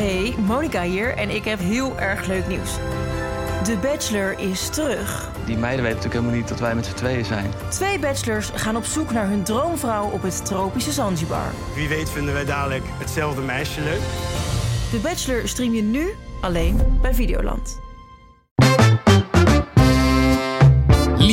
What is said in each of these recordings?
Hey, Monica hier en ik heb heel erg leuk nieuws. De Bachelor is terug. Die meiden weten natuurlijk helemaal niet dat wij met z'n tweeën zijn. Twee bachelors gaan op zoek naar hun droomvrouw op het tropische Zanzibar. Wie weet vinden wij dadelijk hetzelfde meisje leuk. De Bachelor stream je nu alleen bij Videoland.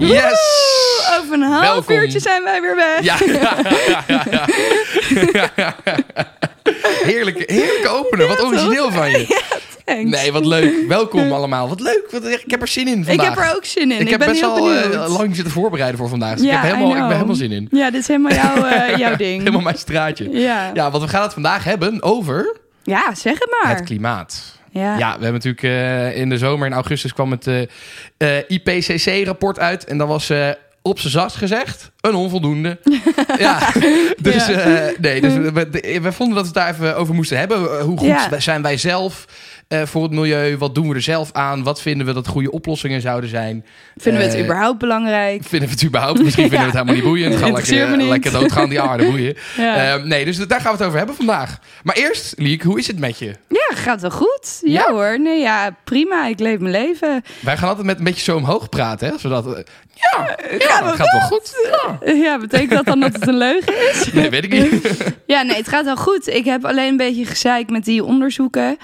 Yes! Over een half Welkom. uurtje zijn wij weer weg. Ja, ja, ja, ja, ja. Heerlijk, heerlijk openen. Wat origineel van je. Thanks. Nee, wat leuk. Welkom allemaal. Wat leuk. Wat, ik heb er zin in vandaag. Ik heb er ook zin in. Ik, Ik heb ben best wel eh, lang zitten voorbereiden voor vandaag. Dus Ja, ik, heb helemaal, ik ben helemaal zin in. Ja, dit is helemaal jouw, eh, jouw ding. Helemaal mijn straatje. Ja. Ja, want we gaan het vandaag hebben over ja, zeg het maar. het klimaat. Ja. Ja, we hebben natuurlijk eh, in de zomer, in augustus, kwam het eh, eh, IPCC-rapport uit. En dat was op zijn zacht gezegd een onvoldoende. ja, dus, Ja. nee, dus we, we- we vonden dat we het daar even over moesten hebben. Hoe goed Ja. zijn wij zelf eh, voor het milieu? Wat doen we er zelf aan? Wat vinden we dat goede oplossingen zouden zijn? Vinden we het Eh, überhaupt belangrijk? Vinden we het überhaupt? Misschien vinden we het helemaal niet boeiend. Gaan Interesseert lekker, eh, lekker doodgaan, die aarde boeien. Ja. Eh, nee, dus daar gaan we het over hebben vandaag. Maar eerst, Liek, hoe is het met je? ja, gaat wel goed. Ja, Ja? hoor. Nee, ja, prima. Ik leef mijn leven. Wij gaan altijd met een beetje zo omhoog praten, hè? Zodat, ja, ja, gaat dat gaat wel goed. Ja. Ja, betekent dat dan dat het een leugen is? Nee, weet ik niet. Ja, nee, het gaat wel goed. Ik heb alleen een beetje gezeik met die onderzoeken.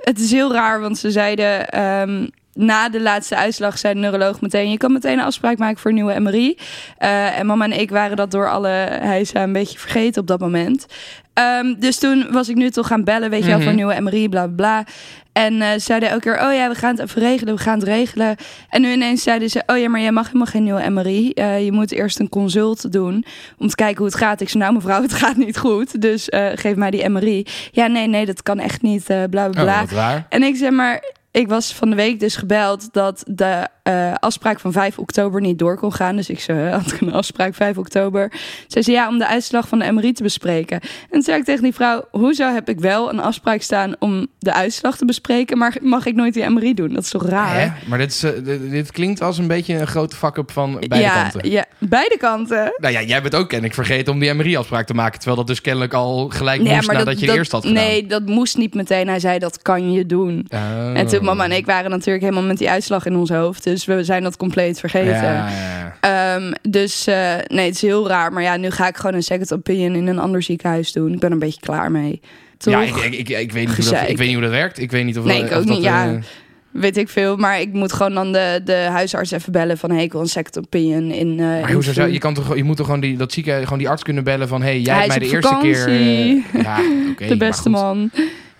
Het is heel raar, want ze zeiden... ehm, na de laatste uitslag zei de neuroloog meteen... je kan meteen een afspraak maken voor een nieuwe MRI. Eh, en mama en ik waren dat door alle hijsa een beetje vergeten op dat moment. Ehm, dus toen was ik nu toch gaan bellen, weet je wel, Mhm. voor een nieuwe MRI, bla bla. En eh, ze zeiden elke keer, oh ja, we gaan het even regelen, we gaan het regelen. En nu ineens zeiden ze, oh ja, maar jij mag helemaal geen nieuwe MRI. Eh, je moet eerst een consult doen om te kijken hoe het gaat. Ik zei, nou mevrouw, het gaat niet goed, dus geef mij die MRI. Ja, nee, nee, dat kan echt niet, bla bla bla. Oh. En ik zeg maar, ik was van de week dus gebeld dat de eh, afspraak van 5 oktober niet door kon gaan. Dus ik zei, had ik een afspraak 5 oktober. Ze zei ja, om de uitslag van de MRI te bespreken. En toen zei ik tegen die vrouw, hoezo heb ik wel een afspraak staan om de uitslag te bespreken, maar mag ik nooit die MRI doen? Dat is toch raar? Hè? Maar dit, is, eh, dit, dit klinkt als een beetje een grote fuck-up van beide ja, kanten. Ja, beide kanten. Nou ja, jij bent ook kennelijk vergeten om die MRI-afspraak te maken. Terwijl dat dus kennelijk al gelijk moest nadat je dat, eerst had gedaan. Nee, dat moest niet meteen. Hij zei, dat kan je doen. Oh. En toen mama en ik waren natuurlijk helemaal met die uitslag in ons hoofd. Dus we zijn dat compleet vergeten. Ja. Ehm, dus eh, nee, het is heel raar. Maar ja, nu ga ik gewoon een second opinion in een ander ziekenhuis doen. Ik ben er een beetje klaar mee. Toch? Ja, ik, ik, ik, ik weet niet hoe dat, Gezeik. ik weet niet hoe dat werkt. Ik weet niet of Nee, ik ook dat, niet, ja. eh, Weet ik veel. Maar ik moet gewoon dan de, de huisarts even bellen van... hey, ik wil een second opinion in... eh maar hoezo zou, je, kan toch, je moet toch gewoon die, dat ziekenhuis, gewoon die arts kunnen bellen van... hey, jij hebt mij de eerste keer... ja, oké, de beste man.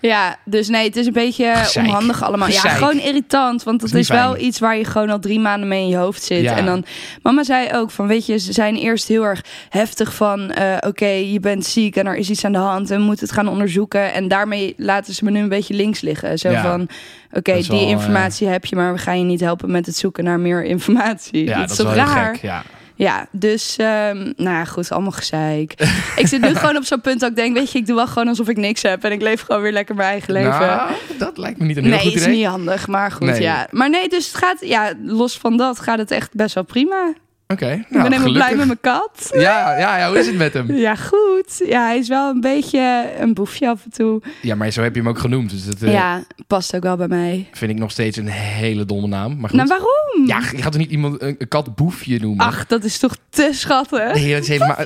Ja, dus nee, het is een beetje Gezeik. onhandig allemaal. Ja, gewoon irritant. Want dat is wel iets waar je gewoon al drie maanden mee in je hoofd zit. Ja. En dan, mama zei ook van, weet je, ze zijn eerst heel erg heftig van... eh, oké, je bent ziek en er is iets aan de hand en we moeten het gaan onderzoeken. En daarmee laten ze me nu een beetje links liggen. Zo Ja. van, oké, die wel, eh, informatie heb je, maar we gaan je niet helpen met het zoeken naar meer informatie. Ja, dat, dat is wel heel raar? gek. Ja. Ja, dus, ehm, nou ja, goed, allemaal gezeik. ik zit nu gewoon op zo'n punt dat ik denk, weet je, ik doe wel gewoon alsof ik niks heb. En ik leef gewoon weer lekker mijn eigen leven. Nou, dat lijkt me niet een heel nee, goed is idee. niet handig, maar goed, Nee. ja. Maar nee, dus het gaat, ja, los van dat gaat het echt best wel prima. Oké, ik nou, ben helemaal blij met mijn kat. Ja, ja, ja, hoe is het met hem? Ja, goed. Ja, hij is wel een beetje een boefje af en toe. Ja, maar zo heb je hem ook genoemd. Dus dat eh, ja, past ook wel bij mij. vind ik nog steeds een hele domme naam. Maar goed. Nou, waarom? ja, je gaat toch niet iemand een, een kat boefje noemen? Ach, dat is toch te schattig? nee, dat is helemaal...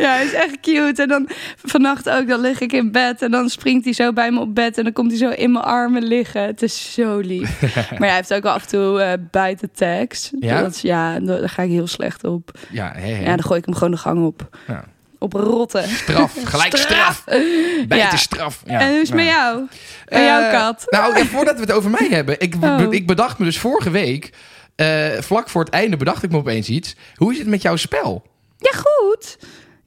Ja. Is echt cute. En dan vannacht ook, dan lig ik in bed en dan springt hij zo bij me op bed en dan komt hij zo in mijn armen liggen. Het is zo lief. maar hij heeft ook af en toe eh buiten tags. Ja? Dat ja, daar ga ik heel slecht op. Ja, hè. Ja, dan gooi ik hem gewoon de gang op. Ja. Op rotten. Straf, gelijk straf. Bijten Ja. straf. Ja. en hoe is het met jou? En jouw Eh, kat? Nou, ja, voordat we het over mij hebben. Ik, Oh. ik bedacht me dus vorige week, eh, vlak voor het einde bedacht ik me opeens iets. Hoe is het met jouw spel? Ja, goed.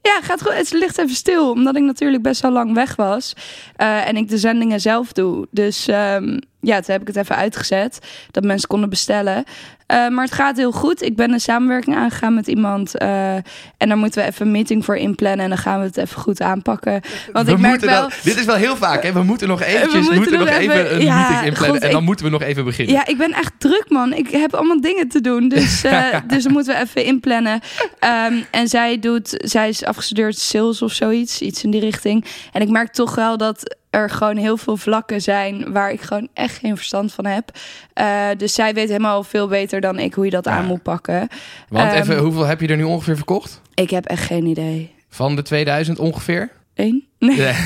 Ja, gaat goed. Het ligt even stil, omdat ik natuurlijk best wel lang weg was. Eh, en ik de zendingen zelf doe. Dus ehm, ja, toen heb ik het even uitgezet. Dat mensen konden bestellen. Eh, maar het gaat heel goed. Ik ben een samenwerking aangegaan met iemand. eh, en daar moeten we even een meeting voor inplannen. En dan gaan we het even goed aanpakken. Want we ik merk wel... dan- dit is wel heel vaak, hè? We moeten nog eventjes, We moeten moeten nog nog even, even- een ja, meeting inplannen. God, en dan ik- moeten we nog even beginnen. Ja, ik ben echt druk, man. Ik heb allemaal dingen te doen. Dus, eh, dus dan moeten we even inplannen. Ehm, en zij doet, zij is afgestudeerd sales of zoiets, iets in die richting. En ik merk toch wel dat er gewoon heel veel vlakken zijn waar ik gewoon echt geen verstand van heb. Eh, dus zij weet helemaal veel beter dan ik hoe je dat Ja. aan moet pakken. Want Ehm, even, hoeveel heb je er nu ongeveer verkocht? Ik heb echt geen idee. Van de 2000 ongeveer? Eén? Nee.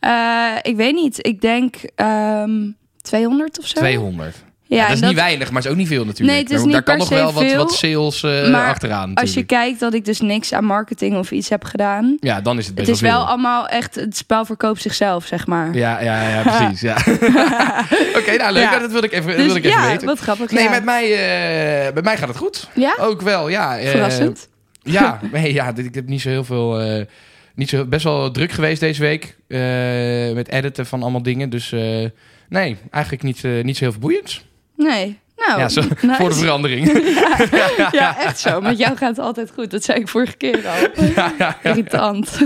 Eh, ik weet niet. Ik denk ehm 200 of zo. 200. Ja, dat is niet weinig, maar is ook niet veel natuurlijk. Nee, het is daar, niet daar kan nog wel wat, veel, wat sales eh, maar achteraan Als je natuurlijk. kijkt dat ik dus niks aan marketing of iets heb gedaan. Ja, dan is het best Het is wel allemaal echt, het spel verkoopt zichzelf, zeg maar. Ja, ja, ja, precies. Ja. Oké, nou leuk. Ja. Dat wil ik even, Dus wil ik even ja, weten. wat grappig. Nee, met mij, eh, met mij gaat het goed. Ja? Ook wel, ja. eh, Verrassend. Ja, nee, ja, ik heb niet zo heel veel. niet zo, best wel druk geweest deze week. met editen van allemaal dingen. Dus nee, eigenlijk niet, niet zo heel veel boeiends. Nee. Nou, ja, zo, nice. voor de verandering. Ja, echt zo. Met jou gaat het altijd goed. Dat zei ik vorige keer al. ja. Irritant.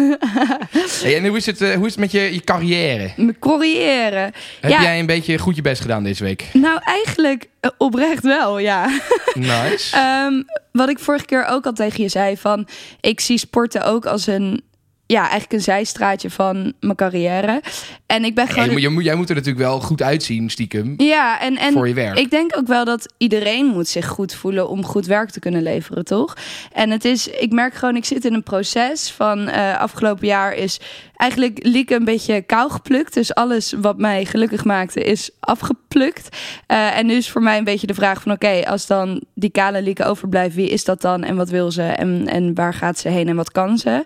Hey, en hoe is, het, eh, hoe is het met je, je carrière? Me corriëren. Heb jij een beetje goed je best gedaan deze week? Nou, eigenlijk eh, oprecht wel, ja. Nice. Ehm, wat ik vorige keer ook al tegen je zei, van ik zie sporten ook als een, ja, eigenlijk een zijstraatje van mijn carrière. En ik ben Hey, gewoon... je moet- jij moet er natuurlijk wel goed uitzien, stiekem. Ja, en, en Voor je werk. ik denk ook wel dat iedereen moet zich goed voelen om goed werk te kunnen leveren, toch? En het is, ik merk gewoon, ik zit in een proces van eh, afgelopen jaar is eigenlijk Lieke een beetje kou geplukt. Dus alles wat mij gelukkig maakte is afgeplukt. Eh, en nu is voor mij een beetje de vraag van oké, als dan die kale Lieke overblijft, wie is dat dan en wat wil ze en, en waar gaat ze heen en wat kan ze?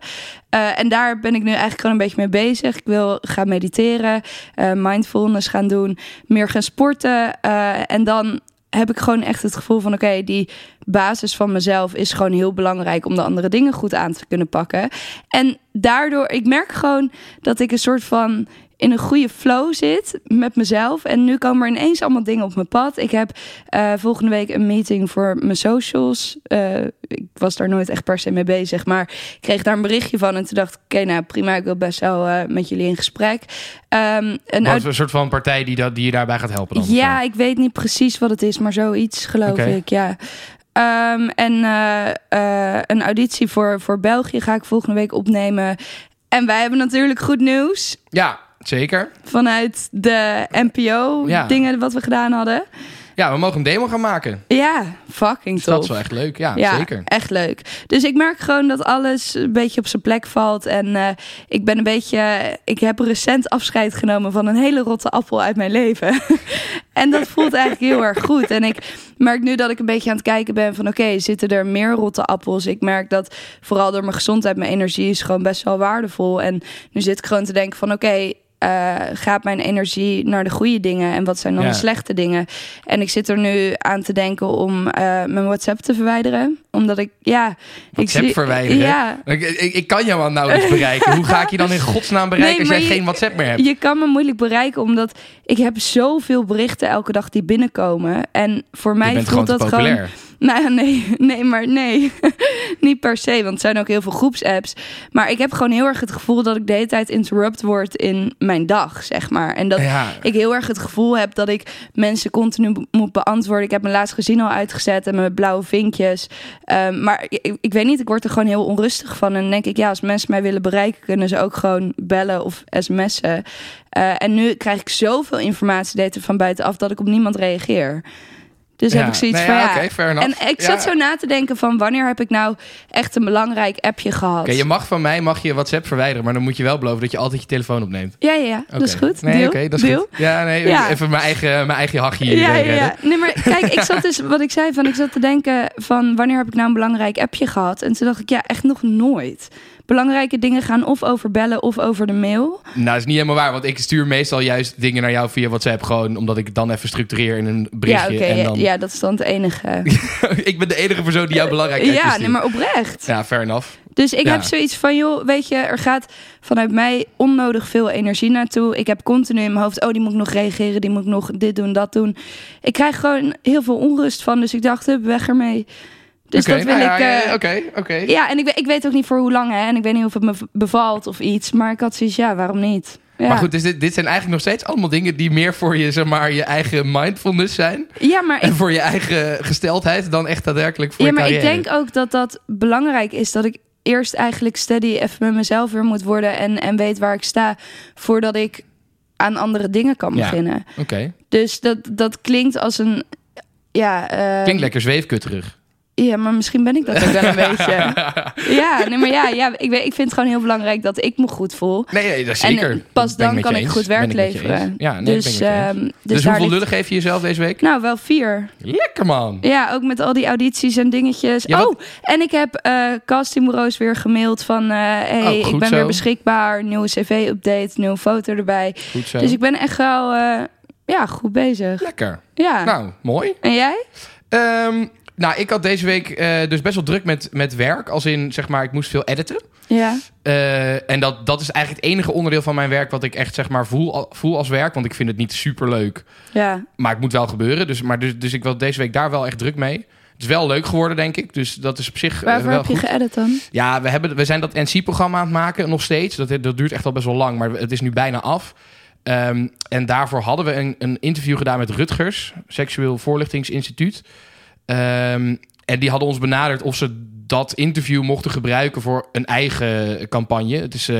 Eh, en daar ben ik nu eigenlijk gewoon een beetje mee bezig. Ik wil gaan mediteren, eh, mindfulness gaan doen, meer gaan sporten. en dan heb ik gewoon echt het gevoel van oké, die basis van mezelf is gewoon heel belangrijk om de andere dingen goed aan te kunnen pakken. En daardoor, ik merk gewoon dat ik een soort van in een goede flow zit met mezelf. En nu komen er ineens allemaal dingen op mijn pad. Ik heb eh, volgende week een meeting voor mijn socials. Eh, ik was daar nooit echt per se mee bezig, maar ik kreeg daar een berichtje van. En toen dacht ik, oké, nou prima, ik wil best wel eh, met jullie in gesprek. Ehm een een soort van partij die, dat, die je daarbij gaat helpen dan? ja, ik weet niet precies wat het is, maar zoiets geloof ik, ja. Ehm, en een auditie voor, voor België ga ik volgende week opnemen. En wij hebben natuurlijk goed nieuws Ja, zeker. vanuit de NPO, Ja. dingen wat we gedaan hadden. Ja, we mogen een demo gaan maken. Ja, fucking Dus dat tof. is wel echt leuk. Ja, Ja, zeker. echt leuk. Dus ik merk gewoon dat alles een beetje op zijn plek valt. En eh, ik ben een beetje... Ik heb recent afscheid genomen van een hele rotte appel uit mijn leven. en dat voelt eigenlijk heel erg goed. En ik merk nu dat ik een beetje aan het kijken ben van... Oké, zitten er meer rotte appels? Ik merk dat vooral door mijn gezondheid, mijn energie is gewoon best wel waardevol. En nu zit ik gewoon te denken van... Oké, eh, gaat mijn energie naar de goede dingen en wat zijn dan Ja. de slechte dingen? En ik zit er nu aan te denken om eh, mijn WhatsApp te verwijderen, omdat ik ja, WhatsApp ik zie- verwijderen? Ja, Ik, ik, ik kan jou al nauwelijks bereiken. Hoe ga ik je dan in godsnaam bereiken Nee, als jij je- geen WhatsApp meer hebt? je kan me moeilijk bereiken omdat ik heb zoveel berichten elke dag die binnenkomen en voor mij voelt dat populair. gewoon Nou ja, nee, nee, maar nee. niet per se, want het zijn ook heel veel groepsapps. Maar ik heb gewoon heel erg het gevoel dat ik de hele tijd interrupt word in mijn dag, zeg maar. En dat Ja. ik heel erg het gevoel heb dat ik mensen continu moet beantwoorden. Ik heb mijn laatste gezin al uitgezet en mijn blauwe vinkjes. Ehm, maar ik, ik weet niet, ik word er gewoon heel onrustig van. En dan denk ik, ja, als mensen mij willen bereiken, kunnen ze ook gewoon bellen of sms'en. Eh, en nu krijg ik zoveel informatie van buitenaf dat ik op niemand reageer. Dus Ja. heb ik zoiets Nee, van ja, en ik zat Ja. zo na te denken van wanneer heb ik nou echt een belangrijk appje gehad? Oké, je mag van mij mag je WhatsApp verwijderen, maar dan moet je wel beloven dat je altijd je telefoon opneemt. Ja, ja, ja. Dat is goed. Nee, oké, dat is Deal? goed. Ja, nee, even mijn eigen, mijn eigen hachje hier Ja, eh, ja. Nee, maar kijk, ik zat dus, wat ik zei, van ik zat te denken van wanneer heb ik nou een belangrijk appje gehad? En toen dacht ik, ja, echt nog nooit. Belangrijke dingen gaan of over bellen of over de mail. Nou, dat is niet helemaal waar, want ik stuur meestal juist dingen naar jou via WhatsApp gewoon omdat ik het dan even structureer in een berichtje. ja, en ja, dan... ja, dat is dan het enige. ik ben de enige persoon die jou belangrijk ja, appjes nee, maar oprecht. Ja, fair enough. Dus ik Ja. heb zoiets van, joh, weet je, er gaat vanuit mij onnodig veel energie naartoe. Ik heb continu in mijn hoofd, oh, die moet ik nog reageren, die moet ik nog dit doen, dat doen. Ik krijg gewoon heel veel onrust van, dus ik dacht, weg ermee. Dus dat wil nou ja, ik... ja, eh, ja, Oké, oké. Ja, en ik, weet- ik weet ook niet voor hoe lang, hè. En ik weet niet of het me bevalt of iets. Maar ik had zoiets, ja, waarom niet? Ja. Maar goed, dus dit, dit zijn eigenlijk nog steeds allemaal dingen die meer voor je, zeg maar, je eigen mindfulness zijn. Ja, maar ik En voor je eigen gesteldheid dan echt daadwerkelijk voor Ja, je maar ik denk ook dat dat belangrijk is. Dat ik eerst eigenlijk steady even met mezelf weer moet worden. En, en weet waar ik sta. Voordat ik aan andere dingen kan Ja. beginnen. Oké, Dus dat, dat klinkt als een... Ja, eh, klinkt lekker zweefkutterig. Ja, maar misschien ben ik dat ook wel een beetje. Ja, nee, maar ja, ja ik, weet, ik vind het gewoon heel belangrijk dat ik me goed voel. Nee, nee, dat zeker. En pas dan kan ik goed werk ik leveren. Ja, nee, dus ehm, dus, Dus, daar hoeveel lullen geef je jezelf deze week? Nou, wel vier. Lekker man. Ja, ook met al die audities en dingetjes. Ja, Oh, en ik heb eh castingbureaus weer gemaild van... eh hey, Oh, ik ben zo. weer beschikbaar. Nieuwe cv-update, nieuwe foto erbij. Goed zo. Dus ik ben echt wel eh, ja, goed bezig. Lekker. Ja. Nou, mooi. En jij? Ehm, nou, ik had deze week eh, dus best wel druk met, met werk. Als in, zeg maar, ik moest veel editen. Ja. Eh, en dat, dat is eigenlijk het enige onderdeel van mijn werk... wat ik echt, zeg maar, voel, voel als werk. Want ik vind het niet super leuk. Ja. Maar het moet wel gebeuren. Dus, maar dus, dus ik was deze week daar wel echt druk mee. Het is wel leuk geworden, denk ik. Dus dat is op zich eh, Waarvoor wel heb je geëdit dan? Ja, we, hebben, we zijn dat NC-programma aan het maken, nog steeds. Dat, dat duurt echt al best wel lang, maar het is nu bijna af. Ehm, en daarvoor hadden we een, een interview gedaan met Rutgers, Seksueel Voorlichtingsinstituut. Ehm, en die hadden ons benaderd of ze dat interview mochten gebruiken voor een eigen campagne. Het is eh,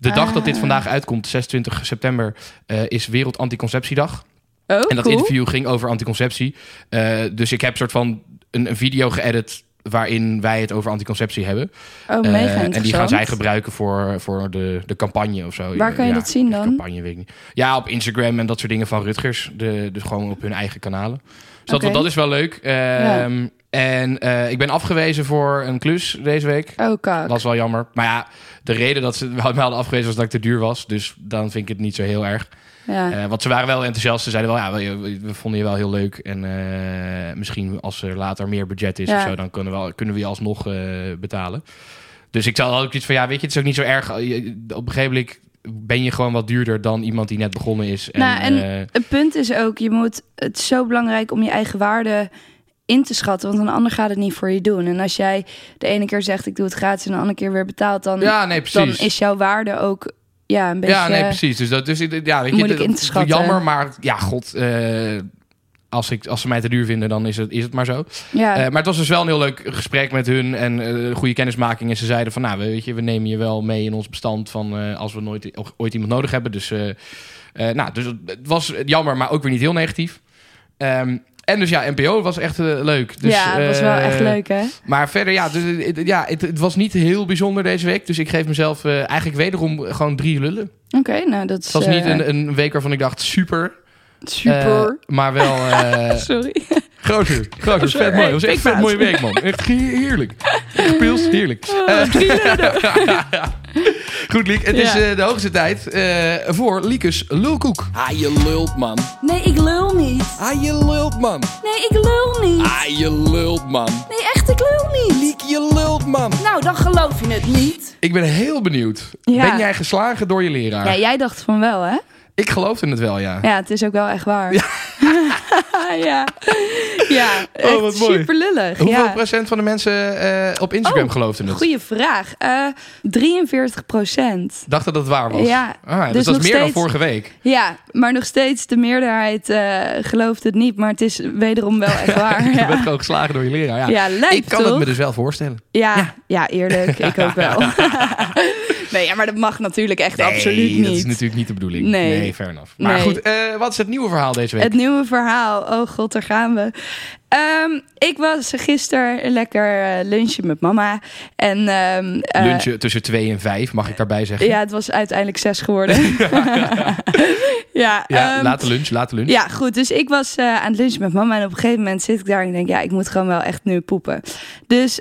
de dag dat dit Ah. vandaag uitkomt, 26 september, eh, is Wereld Anticonceptiedag. Oh, En dat cool. interview ging over anticonceptie. Eh, dus ik heb soort van een, een video geëdit waarin wij het over anticonceptie hebben. Oh, mega en die gaan zij gebruiken voor, voor de, de campagne of zo. Waar kan je Ja, dat zien dan? Campagne, weet ik niet. Ja, op Instagram en dat soort dingen van Rutgers. De, dus gewoon op hun eigen kanalen. Dus dat, is wel leuk. Ehm, En eh, ik ben afgewezen voor een klus deze week. Oh, kak. Dat was wel jammer. Maar ja, de reden dat ze mij hadden afgewezen was dat ik te duur was. Dus dan vind ik het niet zo heel erg. Ja. Eh, want ze waren wel enthousiast. Ze zeiden wel, ja, we, vonden je wel heel leuk. En eh, misschien als er later meer budget is Ja. of zo, dan kunnen we, kunnen we je alsnog betalen. Dus ik had ook iets van, ja, weet je, het is ook niet zo erg. Op een gegeven moment ben je gewoon wat duurder dan iemand die net begonnen is. En, Nou, en- eh, Het punt is ook, je moet, het is zo belangrijk om je eigen waarde in te schatten, want een ander gaat het niet voor je doen. En als jij de ene keer zegt ik doe het gratis en de andere keer weer betaalt, dan, ja, nee, dan is jouw waarde ook ja, een beetje... ja, nee, precies. Dus dat dus, ja, weet je, moeilijk dat- in te schatten. Jammer, maar ja, god. eh, als, ik, als ze mij te duur vinden, dan is het, is het maar zo. Ja, Eh, maar het was dus wel een heel leuk gesprek met hun en eh goede kennismaking. En ze zeiden van, nou, weet je, we nemen je wel mee in ons bestand van eh, als we nooit ooit iemand nodig hebben. Dus, nou, dus het was jammer, maar ook weer niet heel negatief. Ehm, en dus ja, NPO was echt leuk. Dus, ja, het was wel echt leuk, hè? Maar verder, ja, dus, het- ja het, het was niet heel bijzonder deze week. Dus ik geef mezelf eigenlijk wederom gewoon drie lullen. Oké, nou dat is... Het was niet een, een week waarvan ik dacht, super. Super... Eh, maar wel... eh, Sorry. Groter, groter, Sorry. vet mooi. Het was echt vet mooie week, man. Echt he- heerlijk. Echt pils, heerlijk. Oh, Eh, Goed, Liek. Het is eh, de hoogste tijd eh, voor Liekes lulkoek. Ah, je lult, man. Nee, ik lul niet. Ah, je lult, man. Nee, ik lul niet. Ah, je lult, man. Nee, echt, ik lul niet. Liek, je lult, man. Nou, dan geloof je het niet. Ik ben heel benieuwd. Ja. Ben jij geslagen door je leraar? Ja, jij dacht van wel, hè? Ik geloofde het wel, ja. Ja, het is ook wel echt waar. Ja, ja. Oh, wat mooi. super lullig. Hoeveel ja. procent van de mensen eh, op Instagram Oh, geloofden het? Goeie vraag. Eh 43 procent. Dacht dat het waar was? Ja, Ah, dus, dus dat is meer dan vorige week. Ja, maar nog steeds de meerderheid eh, gelooft het niet. Maar het is wederom wel echt waar. Je Ja, bent gewoon geslagen door je leraar. Ja. ja lijkt ik kan toch? het me dus wel voorstellen. Ja, ja. eerlijk. Ik ook wel. Nee, ja, maar dat mag natuurlijk echt absoluut niet. dat is natuurlijk niet de bedoeling. Nee. Nee, fair enough. Maar Nee. goed, eh, wat is het nieuwe verhaal deze week? Het nieuwe verhaal. Oh god, daar gaan we. Ehm, ik was gisteren lekker eh, lunchen met mama. En, ehm, eh, Lunchen tussen twee en vijf, mag ik daarbij zeggen. Ja, het was uiteindelijk zes geworden. ja, Ja, ehm, late lunch, late lunch. ja, goed. Dus ik was eh, aan het lunchen met mama. En op een gegeven moment zit ik daar en ik denk, ja, ik moet gewoon wel echt nu poepen. Dus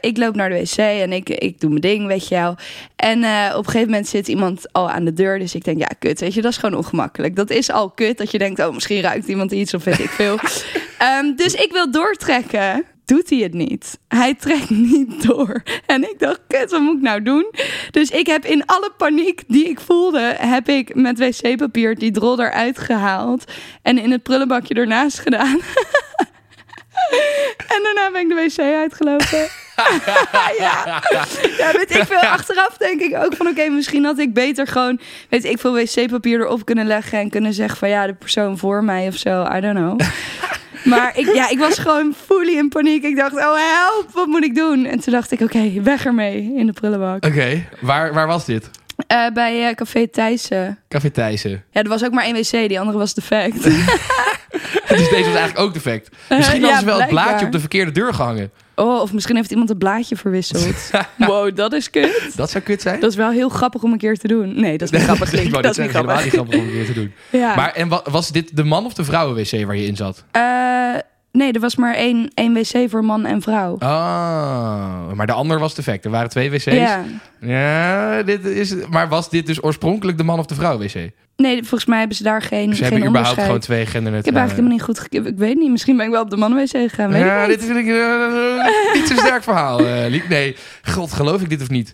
ik loop naar de wc en ik, ik doe mijn ding, weet je wel. En op een gegeven moment zit iemand al aan de deur. Dus ik denk, ja, kut, weet je, dat is gewoon ongemakkelijk. Dat is al kut, dat je denkt, oh, misschien ruikt iemand iets of weet ik veel. Ehm, dus ik wil doortrekken. doet hij het niet. Hij trekt niet door. En ik dacht, kut, wat moet ik nou doen? Dus ik heb in alle paniek die ik voelde, heb ik met wc-papier die drol eruit gehaald en in het prullenbakje ernaast gedaan. en daarna ben ik de wc uitgelopen. ja. ja, weet ik veel. Achteraf denk ik ook van oké, misschien had ik beter gewoon, weet ik veel, wc-papier erop kunnen leggen en kunnen zeggen van ja, de persoon voor mij of zo. I don't know. Maar ik, ja, ik was gewoon fully in paniek. Ik dacht, oh help, wat moet ik doen? En toen dacht ik, oké, weg ermee in de prullenbak. Oké, waar, waar was dit? Eh, bij eh, Café Thijssen. Café Thijssen. Ja, er was ook maar één wc, die andere was defect. Dus deze was eigenlijk ook defect. Misschien ja, hadden ze wel het blaadje op de verkeerde deur gehangen. Oh, of misschien heeft iemand het blaadje verwisseld. wow, dat is kut. Dat zou kut zijn. Dat is wel heel grappig om een keer te doen. Nee, dat is niet grappig. dat is niet grappig. niet grappig om een keer te doen. Ja. Maar en wa- was dit de man of de vrouwen-wc waar je in zat? Eh, nee, er was maar één, één wc voor man en vrouw. Oh, maar de ander was defect. Er waren twee wc's. Ja. Ja, dit is, maar was dit dus oorspronkelijk de man of de vrouw-wc? Ze Nee, volgens mij hebben ze daar geen, geen hebben überhaupt gewoon twee genderneutrale... Ik heb eigenlijk helemaal niet goed. Ik weet niet. Misschien ben ik wel op de mannen-wc gegaan. Weet Ja, ik niet. dit vind ik eh, niet zo'n sterk verhaal, eh, Liek. Nee, god, geloof ik dit of niet?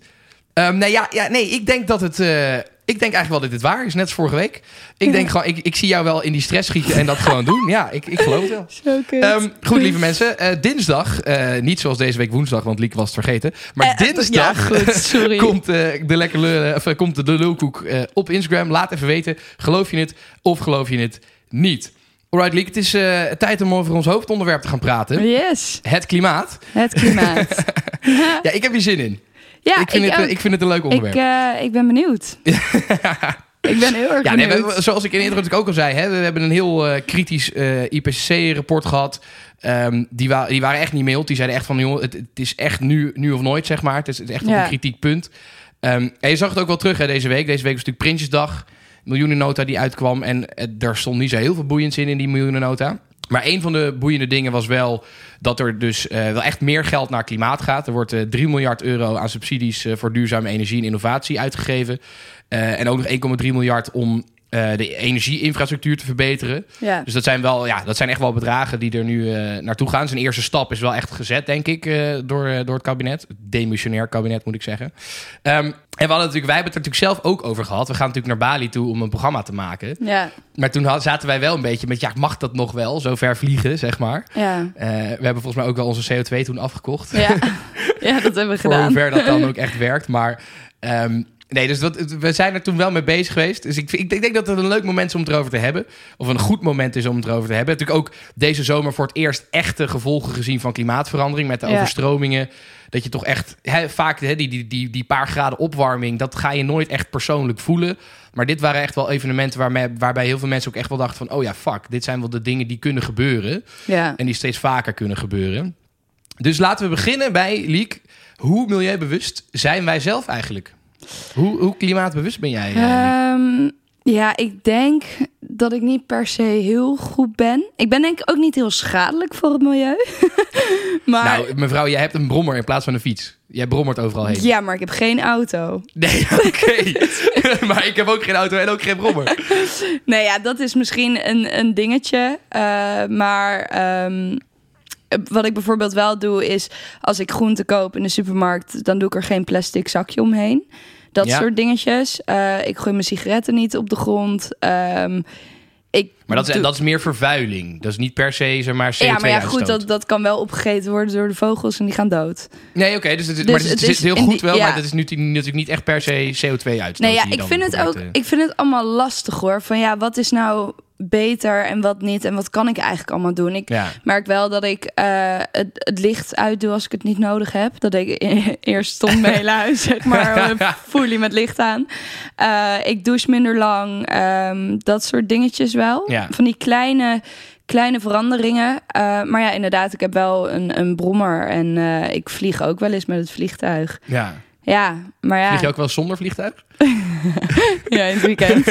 Nee, ja, ja, nee, ik denk dat het... eh, ik denk eigenlijk wel dat dit waar is, net als vorige week. Ik denk gewoon, ik, ik zie jou wel in die stress schieten en dat gewoon doen. Ja, ik, ik geloof het wel. Ehm, goed, lieve mensen. eh, dinsdag, eh, niet zoals deze week woensdag, want Liek was het vergeten. Maar Eh, dinsdag ja, goed, sorry. komt, de lekker of, komt de, de lulkoek op Instagram. Laat even weten, geloof je het of geloof je het niet? Alright, Liek, het is tijd om over ons hoofdonderwerp te gaan praten. Yes, Het klimaat. het klimaat. Ja, ik heb hier zin in. Ja, ik, vind het, ook. eh, ik vind het een leuk onderwerp. Ik, eh, ik ben benieuwd. ik ben heel erg Ja, nee, benieuwd. we- zoals ik in de intro natuurlijk ook al zei, hè, we hebben een heel eh, kritisch eh, IPCC-rapport gehad. Ehm, die, wa die waren echt niet mild. Die zeiden echt van, joh, het, het is echt nu, nu of nooit, zeg maar. Het is, het is echt op een kritiek punt. Ehm, en je zag het ook wel terug hè, deze week. Deze week was natuurlijk Prinsjesdag. Miljoenennota die uitkwam. En er stond niet zo heel veel boeiends in, in die miljoenennota. Maar een van de boeiende dingen was wel dat er dus eh, wel echt meer geld naar klimaat gaat. Er wordt eh 3 miljard euro aan subsidies eh, voor duurzame energie en innovatie uitgegeven. Eh, en ook nog 1,3 miljard om eh, de energieinfrastructuur te verbeteren. Ja. Dus dat zijn, wel, ja, dat zijn echt wel bedragen die er nu eh, naartoe gaan. Zijn eerste stap is wel echt gezet, denk ik, eh, door, door het kabinet. Demissionair kabinet, moet ik zeggen. Ehm, en we hadden natuurlijk, wij hebben het er natuurlijk zelf ook over gehad. We gaan natuurlijk naar Bali toe om een programma te maken. Ja, Maar toen had- zaten wij wel een beetje met, ja, mag dat nog wel? Zo ver vliegen, zeg maar. ja. We hebben volgens mij ook wel onze CO2 toen afgekocht. Ja. ja, dat hebben we Voor gedaan. hoever dat dan ook echt werkt. Maar ehm, nee, dus dat, we zijn er toen wel mee bezig geweest. Dus ik, ik denk dat het een leuk moment is om het erover te hebben. Of een goed moment is om het erover te hebben. Natuurlijk ook deze zomer voor het eerst echte gevolgen gezien van klimaatverandering. Met de Ja. overstromingen. Dat je toch echt vaak die, die, die paar graden opwarming. Dat ga je nooit echt persoonlijk voelen. Maar dit waren echt wel evenementen waarmee, waarbij heel veel mensen ook echt wel dachten van... oh ja, fuck, dit zijn wel de dingen die kunnen gebeuren. Ja. En die steeds vaker kunnen gebeuren. Dus laten we beginnen bij, Liek. Hoe milieubewust zijn wij zelf eigenlijk? Hoe, hoe klimaatbewust ben jij? eh? Ehm, ja, ik denk dat ik niet per se heel goed ben. Ik ben denk ik ook niet heel schadelijk voor het milieu. maar Nou, mevrouw, jij hebt een brommer in plaats van een fiets. Jij brommert overal heen. ja, maar ik heb geen auto. Nee, oké. maar ik heb ook geen auto en ook geen brommer. Nee, ja, dat is misschien een, een dingetje. Eh, maar ehm, wat ik bijvoorbeeld wel doe is... als ik groente koop in de supermarkt... dan doe ik er geen plastic zakje omheen. Dat Ja. soort dingetjes. Eh, ik gooi mijn sigaretten niet op de grond. Ehm, ik Maar dat is, dat is meer vervuiling. Dat is niet per se, zeg maar, CO2 ja, maar ja, goed, dat, dat kan wel opgegeten worden door de vogels en die gaan dood. Nee, oké. dus het, is- Dus maar het, is- het is heel goed die- wel, ja. maar dat is nu, natuurlijk niet echt per se CO2-uitstoot. Nee, ja, ik vind het ook. eh, Ik vind het allemaal lastig hoor. Van ja, wat is nou beter en wat niet en wat kan ik eigenlijk allemaal doen? Ik Ja. merk wel dat ik eh, het, het licht uitdoe als ik het niet nodig heb. Dat ik e- eerst stond mijn hele huis zeg maar eh, fully met licht aan. Eh, ik douche minder lang. ehm, dat soort dingetjes wel. Ja. Van die kleine kleine veranderingen. Eh, maar ja, inderdaad, ik heb wel een, een brommer en eh, ik vlieg ook wel eens met het vliegtuig. ja. Ja, maar ja. Vlieg je ook wel zonder vliegtuig? Ja, in het weekend.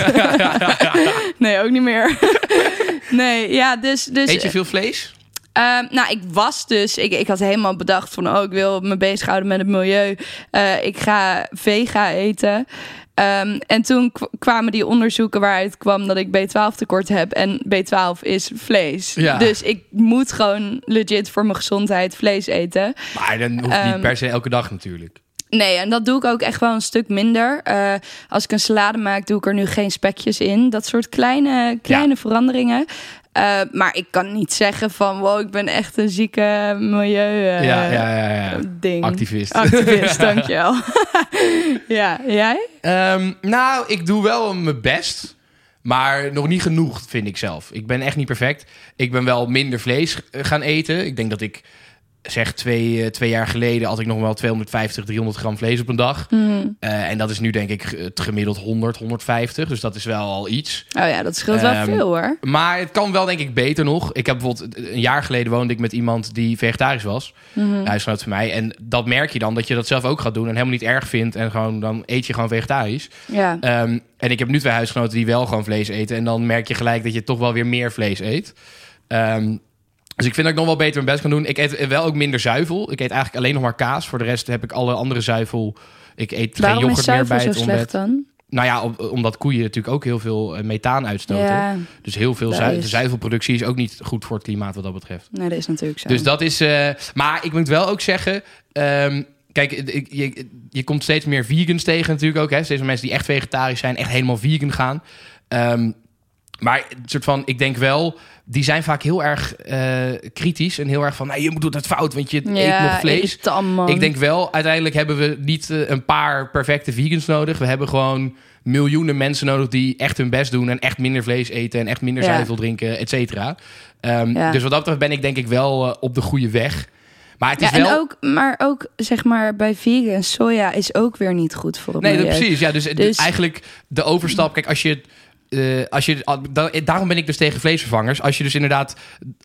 nee, ook niet meer. nee, ja, dus... dus Eet je veel vlees? Ehm, nou, ik was dus... Ik, ik had helemaal bedacht van... Oh, ik wil me bezighouden met het milieu. Eh, ik ga vega eten. Ehm, en toen kwamen die onderzoeken waaruit kwam dat ik B12 tekort heb. En B12 is vlees. Ja. Dus ik moet gewoon legit voor mijn gezondheid vlees eten. Maar dan hoeft niet Ehm, per se elke dag natuurlijk. Nee, en dat doe ik ook echt wel een stuk minder. Eh, als ik een salade maak, doe ik er nu geen spekjes in. Dat soort kleine, kleine veranderingen. Eh, maar ik kan niet zeggen van... wow, ik ben echt een zieke milieu eh, ja, ja, ja, ja. ding. Activist. Activist, dankjewel. ja, jij? Ehm, nou, ik doe wel mijn best. Maar nog niet genoeg, vind ik zelf. Ik ben echt niet perfect. Ik ben wel minder vlees eh, gaan eten. Ik denk dat ik, zeg twee, eh, twee jaar geleden... had ik nog wel 250, 300 gram vlees op een dag. Mhm. Eh, en dat is nu denk ik het gemiddeld 100, 150. Dus dat is wel al iets. Oh ja, dat scheelt wel Ehm, veel hoor. Maar het kan wel denk ik beter nog. Ik heb bijvoorbeeld een jaar geleden woonde ik met iemand die vegetarisch was. Mhm. Huisgenoot van mij. En dat merk je dan dat je dat zelf ook gaat doen en helemaal niet erg vindt. En gewoon dan eet je gewoon vegetarisch. Ja. Ehm, en ik heb nu twee huisgenoten die wel gewoon vlees eten. En dan merk je gelijk dat je toch wel weer meer vlees eet. Ehm, dus ik vind dat ik nog wel beter mijn best kan doen. Ik eet wel ook minder zuivel. Ik eet eigenlijk alleen nog maar kaas. Voor de rest heb ik alle andere zuivel. Ik eet geen Waarom yoghurt meer bij zo het slecht dan? Nou ja, om- omdat koeien natuurlijk ook heel veel eh, methaan uitstoten. Ja, Dus heel veel zui- is- zuivelproductie is ook niet goed voor het klimaat wat dat betreft. nee, dat is natuurlijk zo. Dus dat is. eh, maar ik moet wel ook zeggen. ehm, kijk, je, je komt steeds meer vegans tegen natuurlijk ook. Hè? Steeds meer mensen die echt vegetarisch zijn, echt helemaal vegan gaan. Ehm, maar het soort van, ik denk wel, die zijn vaak heel erg eh, kritisch en heel erg van, je moet het fout, want je eet nog vlees. Ik denk wel, uiteindelijk hebben we niet eh, een paar perfecte vegans nodig. We hebben gewoon miljoenen mensen nodig die echt hun best doen en echt minder vlees eten en echt minder Ja. zuivel drinken, et cetera. Ehm, Ja. Dus wat dat betreft ben ik denk ik wel eh, op de goede weg. Maar het is Ja, en wel. ook, maar ook zeg maar bij vegan soja is ook weer niet goed voor het nee, precies. Ja, dus, Dus- eigenlijk de overstap. Kijk, als je. Eh, als je, da- daarom ben ik dus tegen vleesvervangers. Als je dus inderdaad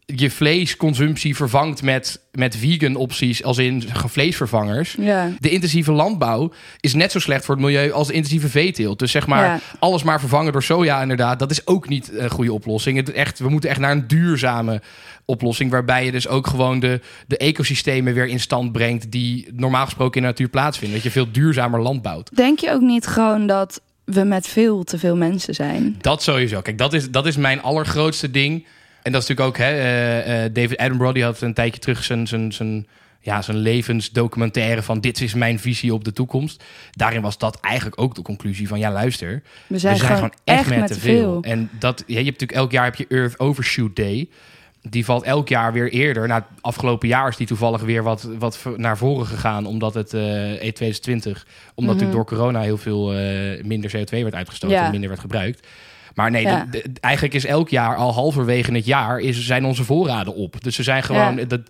je vleesconsumptie vervangt met, met vegan opties, als in vleesvervangers. Ja. De intensieve landbouw is net zo slecht voor het milieu als de intensieve veeteelt. Dus zeg maar, Ja. alles maar vervangen door soja inderdaad, dat is ook niet een goede oplossing. Het, echt, we moeten echt naar een duurzame oplossing... waarbij je dus ook gewoon de, de ecosystemen weer in stand brengt... die normaal gesproken in de natuur plaatsvinden. Dat je veel duurzamer land bouwt. Denk je ook niet gewoon dat we met veel te veel mensen zijn? Dat sowieso. Kijk, dat is, dat is mijn allergrootste ding. En dat is natuurlijk ook... Hè, eh, eh, David Attenborough die had een tijdje terug zijn... zijn, zijn ja, zijn levensdocumentaire van dit is mijn visie op de toekomst. Daarin was dat eigenlijk ook de conclusie van ja, luister, We zijn, we zijn gewoon echt met te veel. veel. En dat, ja, je hebt natuurlijk elk jaar heb je Earth Overshoot Day. Die valt elk jaar weer eerder. Nou, het afgelopen jaar is die toevallig weer wat, wat naar voren gegaan. Omdat het eh E 2020, omdat natuurlijk door corona heel veel eh, minder CO2 werd uitgestoten Ja. en minder werd gebruikt. Maar nee, Ja. de- de- eigenlijk is elk jaar, al halverwege het jaar, is, zijn onze voorraden op. Dus ze zijn gewoon. Ja. Dat,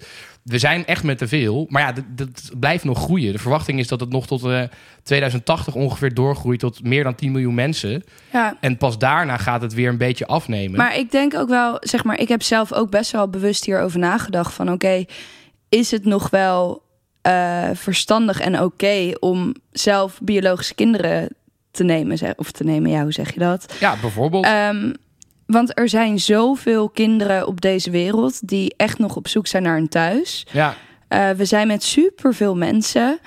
we zijn echt met te veel. Maar ja, dat, dat blijft nog groeien. De verwachting is dat het nog tot eh 2080 ongeveer doorgroeit tot meer dan 10 miljoen mensen. Ja. En pas daarna gaat het weer een beetje afnemen. Maar ik denk ook wel, zeg maar, ik heb zelf ook best wel bewust hierover nagedacht van oké, is het nog wel eh, verstandig en oké om zelf biologische kinderen te nemen, of te nemen, ja, hoe zeg je dat? ja, bijvoorbeeld. Ehm, want er zijn zoveel kinderen op deze wereld die echt nog op zoek zijn naar een thuis. ja, Eh, we zijn met superveel mensen.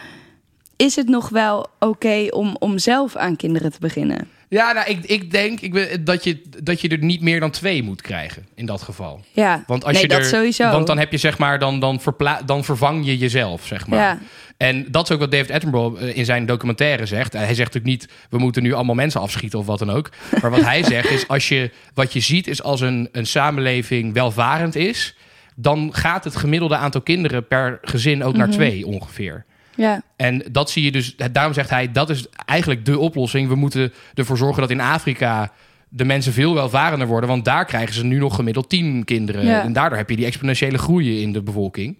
Is het nog wel oké om, om zelf aan kinderen te beginnen? Ja nou, ik, ik denk ik, ben- dat, je, dat je er niet meer dan twee moet krijgen in dat geval. Ja, Want als nee, je dat er, sowieso. Want dan heb je zeg maar, dan, dan, verpla- dan vervang je jezelf, zeg maar. Ja. En dat is ook wat David Attenborough eh, in zijn documentaire zegt. Hij zegt natuurlijk niet, we moeten nu allemaal mensen afschieten of wat dan ook. Maar wat hij zegt is, als je, wat je ziet is als een, een samenleving welvarend is... dan gaat het gemiddelde aantal kinderen per gezin ook Mhm. naar twee ongeveer. Ja, En dat zie je dus, daarom zegt hij, dat is eigenlijk de oplossing. We moeten ervoor zorgen dat in Afrika de mensen veel welvarender worden. Want daar krijgen ze nu nog gemiddeld tien kinderen. Ja. En daardoor heb je die exponentiële groei in de bevolking.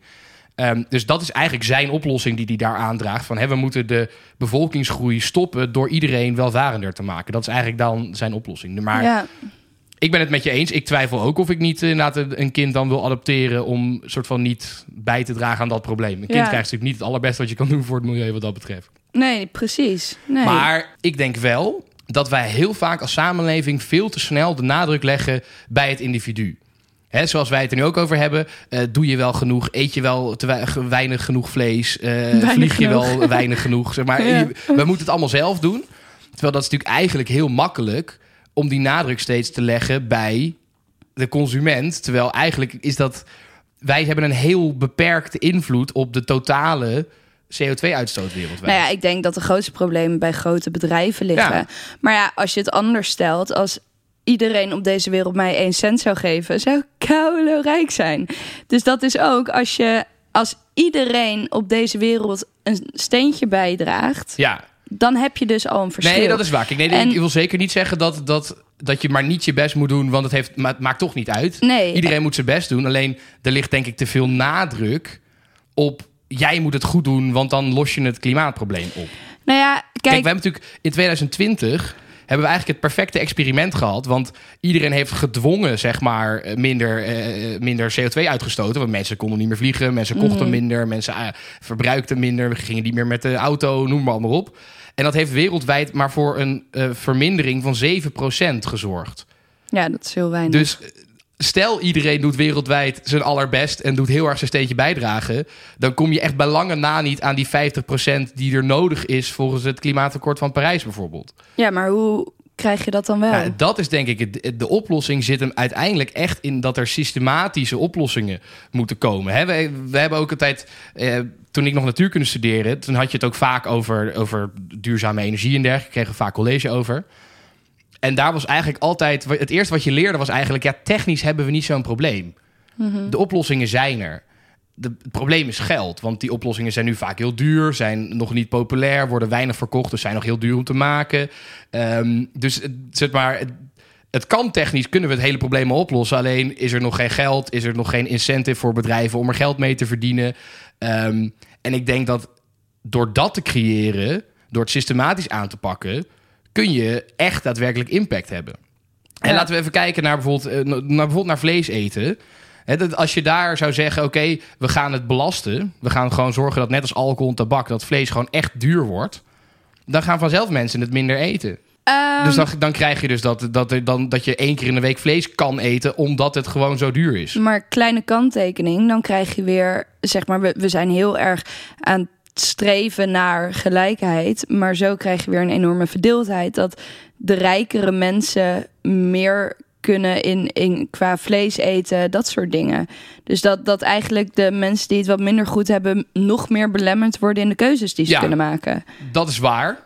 Ehm, dus dat is eigenlijk zijn oplossing die hij daar aandraagt. Van, hè, we moeten de bevolkingsgroei stoppen door iedereen welvarender te maken. Dat is eigenlijk dan zijn oplossing. Maar ja. Ik ben het met je eens. Ik twijfel ook of ik niet eh, inderdaad een een kind dan wil adopteren... om soort van niet bij te dragen aan dat probleem. Een kind Ja. krijgt natuurlijk niet het allerbeste wat je kan doen voor het milieu wat dat betreft. Nee, precies. Nee. Maar ik denk wel dat wij heel vaak als samenleving veel te snel de nadruk leggen bij het individu. Hè, zoals wij het er nu ook over hebben. eh, doe je wel genoeg? Eet je wel te weinig genoeg vlees? eh, vlieg je genoeg. wel weinig genoeg? Zeg maar, Ja. je- we moeten het allemaal zelf doen. Terwijl dat is natuurlijk eigenlijk heel makkelijk om die nadruk steeds te leggen bij de consument. Terwijl eigenlijk is dat. Wij hebben een heel beperkte invloed op de totale CO2-uitstoot wereldwijd. Nou ja, ik denk dat de grootste problemen bij grote bedrijven liggen. Ja. Maar ja, als je het anders stelt, als iedereen op deze wereld mij één cent zou geven, zou ik koude rijk zijn. Dus dat is ook als je als iedereen op deze wereld een steentje bijdraagt, Ja, dan heb je dus al een verschil. nee, dat is waar. Kijk, nee, En- Ik wil zeker niet zeggen dat, dat, dat je maar niet je best moet doen, want het, heeft, maar het maakt toch niet uit. Nee. Iedereen moet zijn best doen. Alleen er ligt denk ik te veel nadruk op. Jij moet het goed doen, want dan los je het klimaatprobleem op. Nou ja, kijk, Kijk, we hebben natuurlijk in 2020 hebben we eigenlijk het perfecte experiment gehad. Want iedereen heeft gedwongen, zeg maar, eh, minder, eh, eh, minder CO2 uitgestoten. Want mensen konden niet meer vliegen, mensen kochten Mhm. minder, mensen verbruikten minder, we gingen niet meer met de auto, noem maar allemaal op. En dat heeft wereldwijd maar voor een vermindering van 7% gezorgd. ja, dat is heel weinig. Dus stel iedereen doet wereldwijd zijn allerbest en doet heel erg zijn steentje bijdragen, dan kom je echt bij lange na niet aan die 50% die er nodig is volgens het klimaatakkoord van Parijs bijvoorbeeld. ja, maar hoe krijg je dat dan wel? Ja, dat is denk ik, het- de oplossing zit hem uiteindelijk echt in dat er systematische oplossingen moeten komen. We, we hebben ook altijd, eh, toen ik nog natuurkunde studeerde, toen had je het ook vaak over, over duurzame energie en dergelijke. Kregen we vaak college over. En daar was eigenlijk altijd, het eerste wat je leerde was eigenlijk, ja, technisch hebben we niet zo'n probleem. De oplossingen zijn er. De, het probleem is geld, want die oplossingen zijn nu vaak heel duur, zijn nog niet populair, worden weinig verkocht, dus zijn nog heel duur om te maken. Ehm, dus het- zeg maar, het, het kan technisch, kunnen we het hele probleem oplossen. Alleen is er nog geen geld, is er nog geen incentive voor bedrijven om er geld mee te verdienen. Ehm, en ik denk dat door dat te creëren, door het systematisch aan te pakken, kun je echt daadwerkelijk impact hebben. En Ja. laten we even kijken naar bijvoorbeeld, eh, naar, bijvoorbeeld naar vlees eten. Dat als je daar zou zeggen, oké, we gaan het belasten. We gaan gewoon zorgen dat net als alcohol en tabak, dat vlees gewoon echt duur wordt. Dan gaan vanzelf mensen het minder eten. Ehm, dus dan, dan krijg je dus dat, dat, dan, dat je één keer in de week vlees kan eten, omdat het gewoon zo duur is. Maar kleine kanttekening, dan krijg je weer, zeg maar, we, we zijn heel erg aan streven naar gelijkheid. Maar zo krijg je weer een enorme verdeeldheid. Dat de rijkere mensen meer kunnen in, in qua vlees eten, dat soort dingen. Dus dat, dat eigenlijk de mensen die het wat minder goed hebben, nog meer belemmerd worden in de keuzes die ze Ja. kunnen maken. Dat is waar.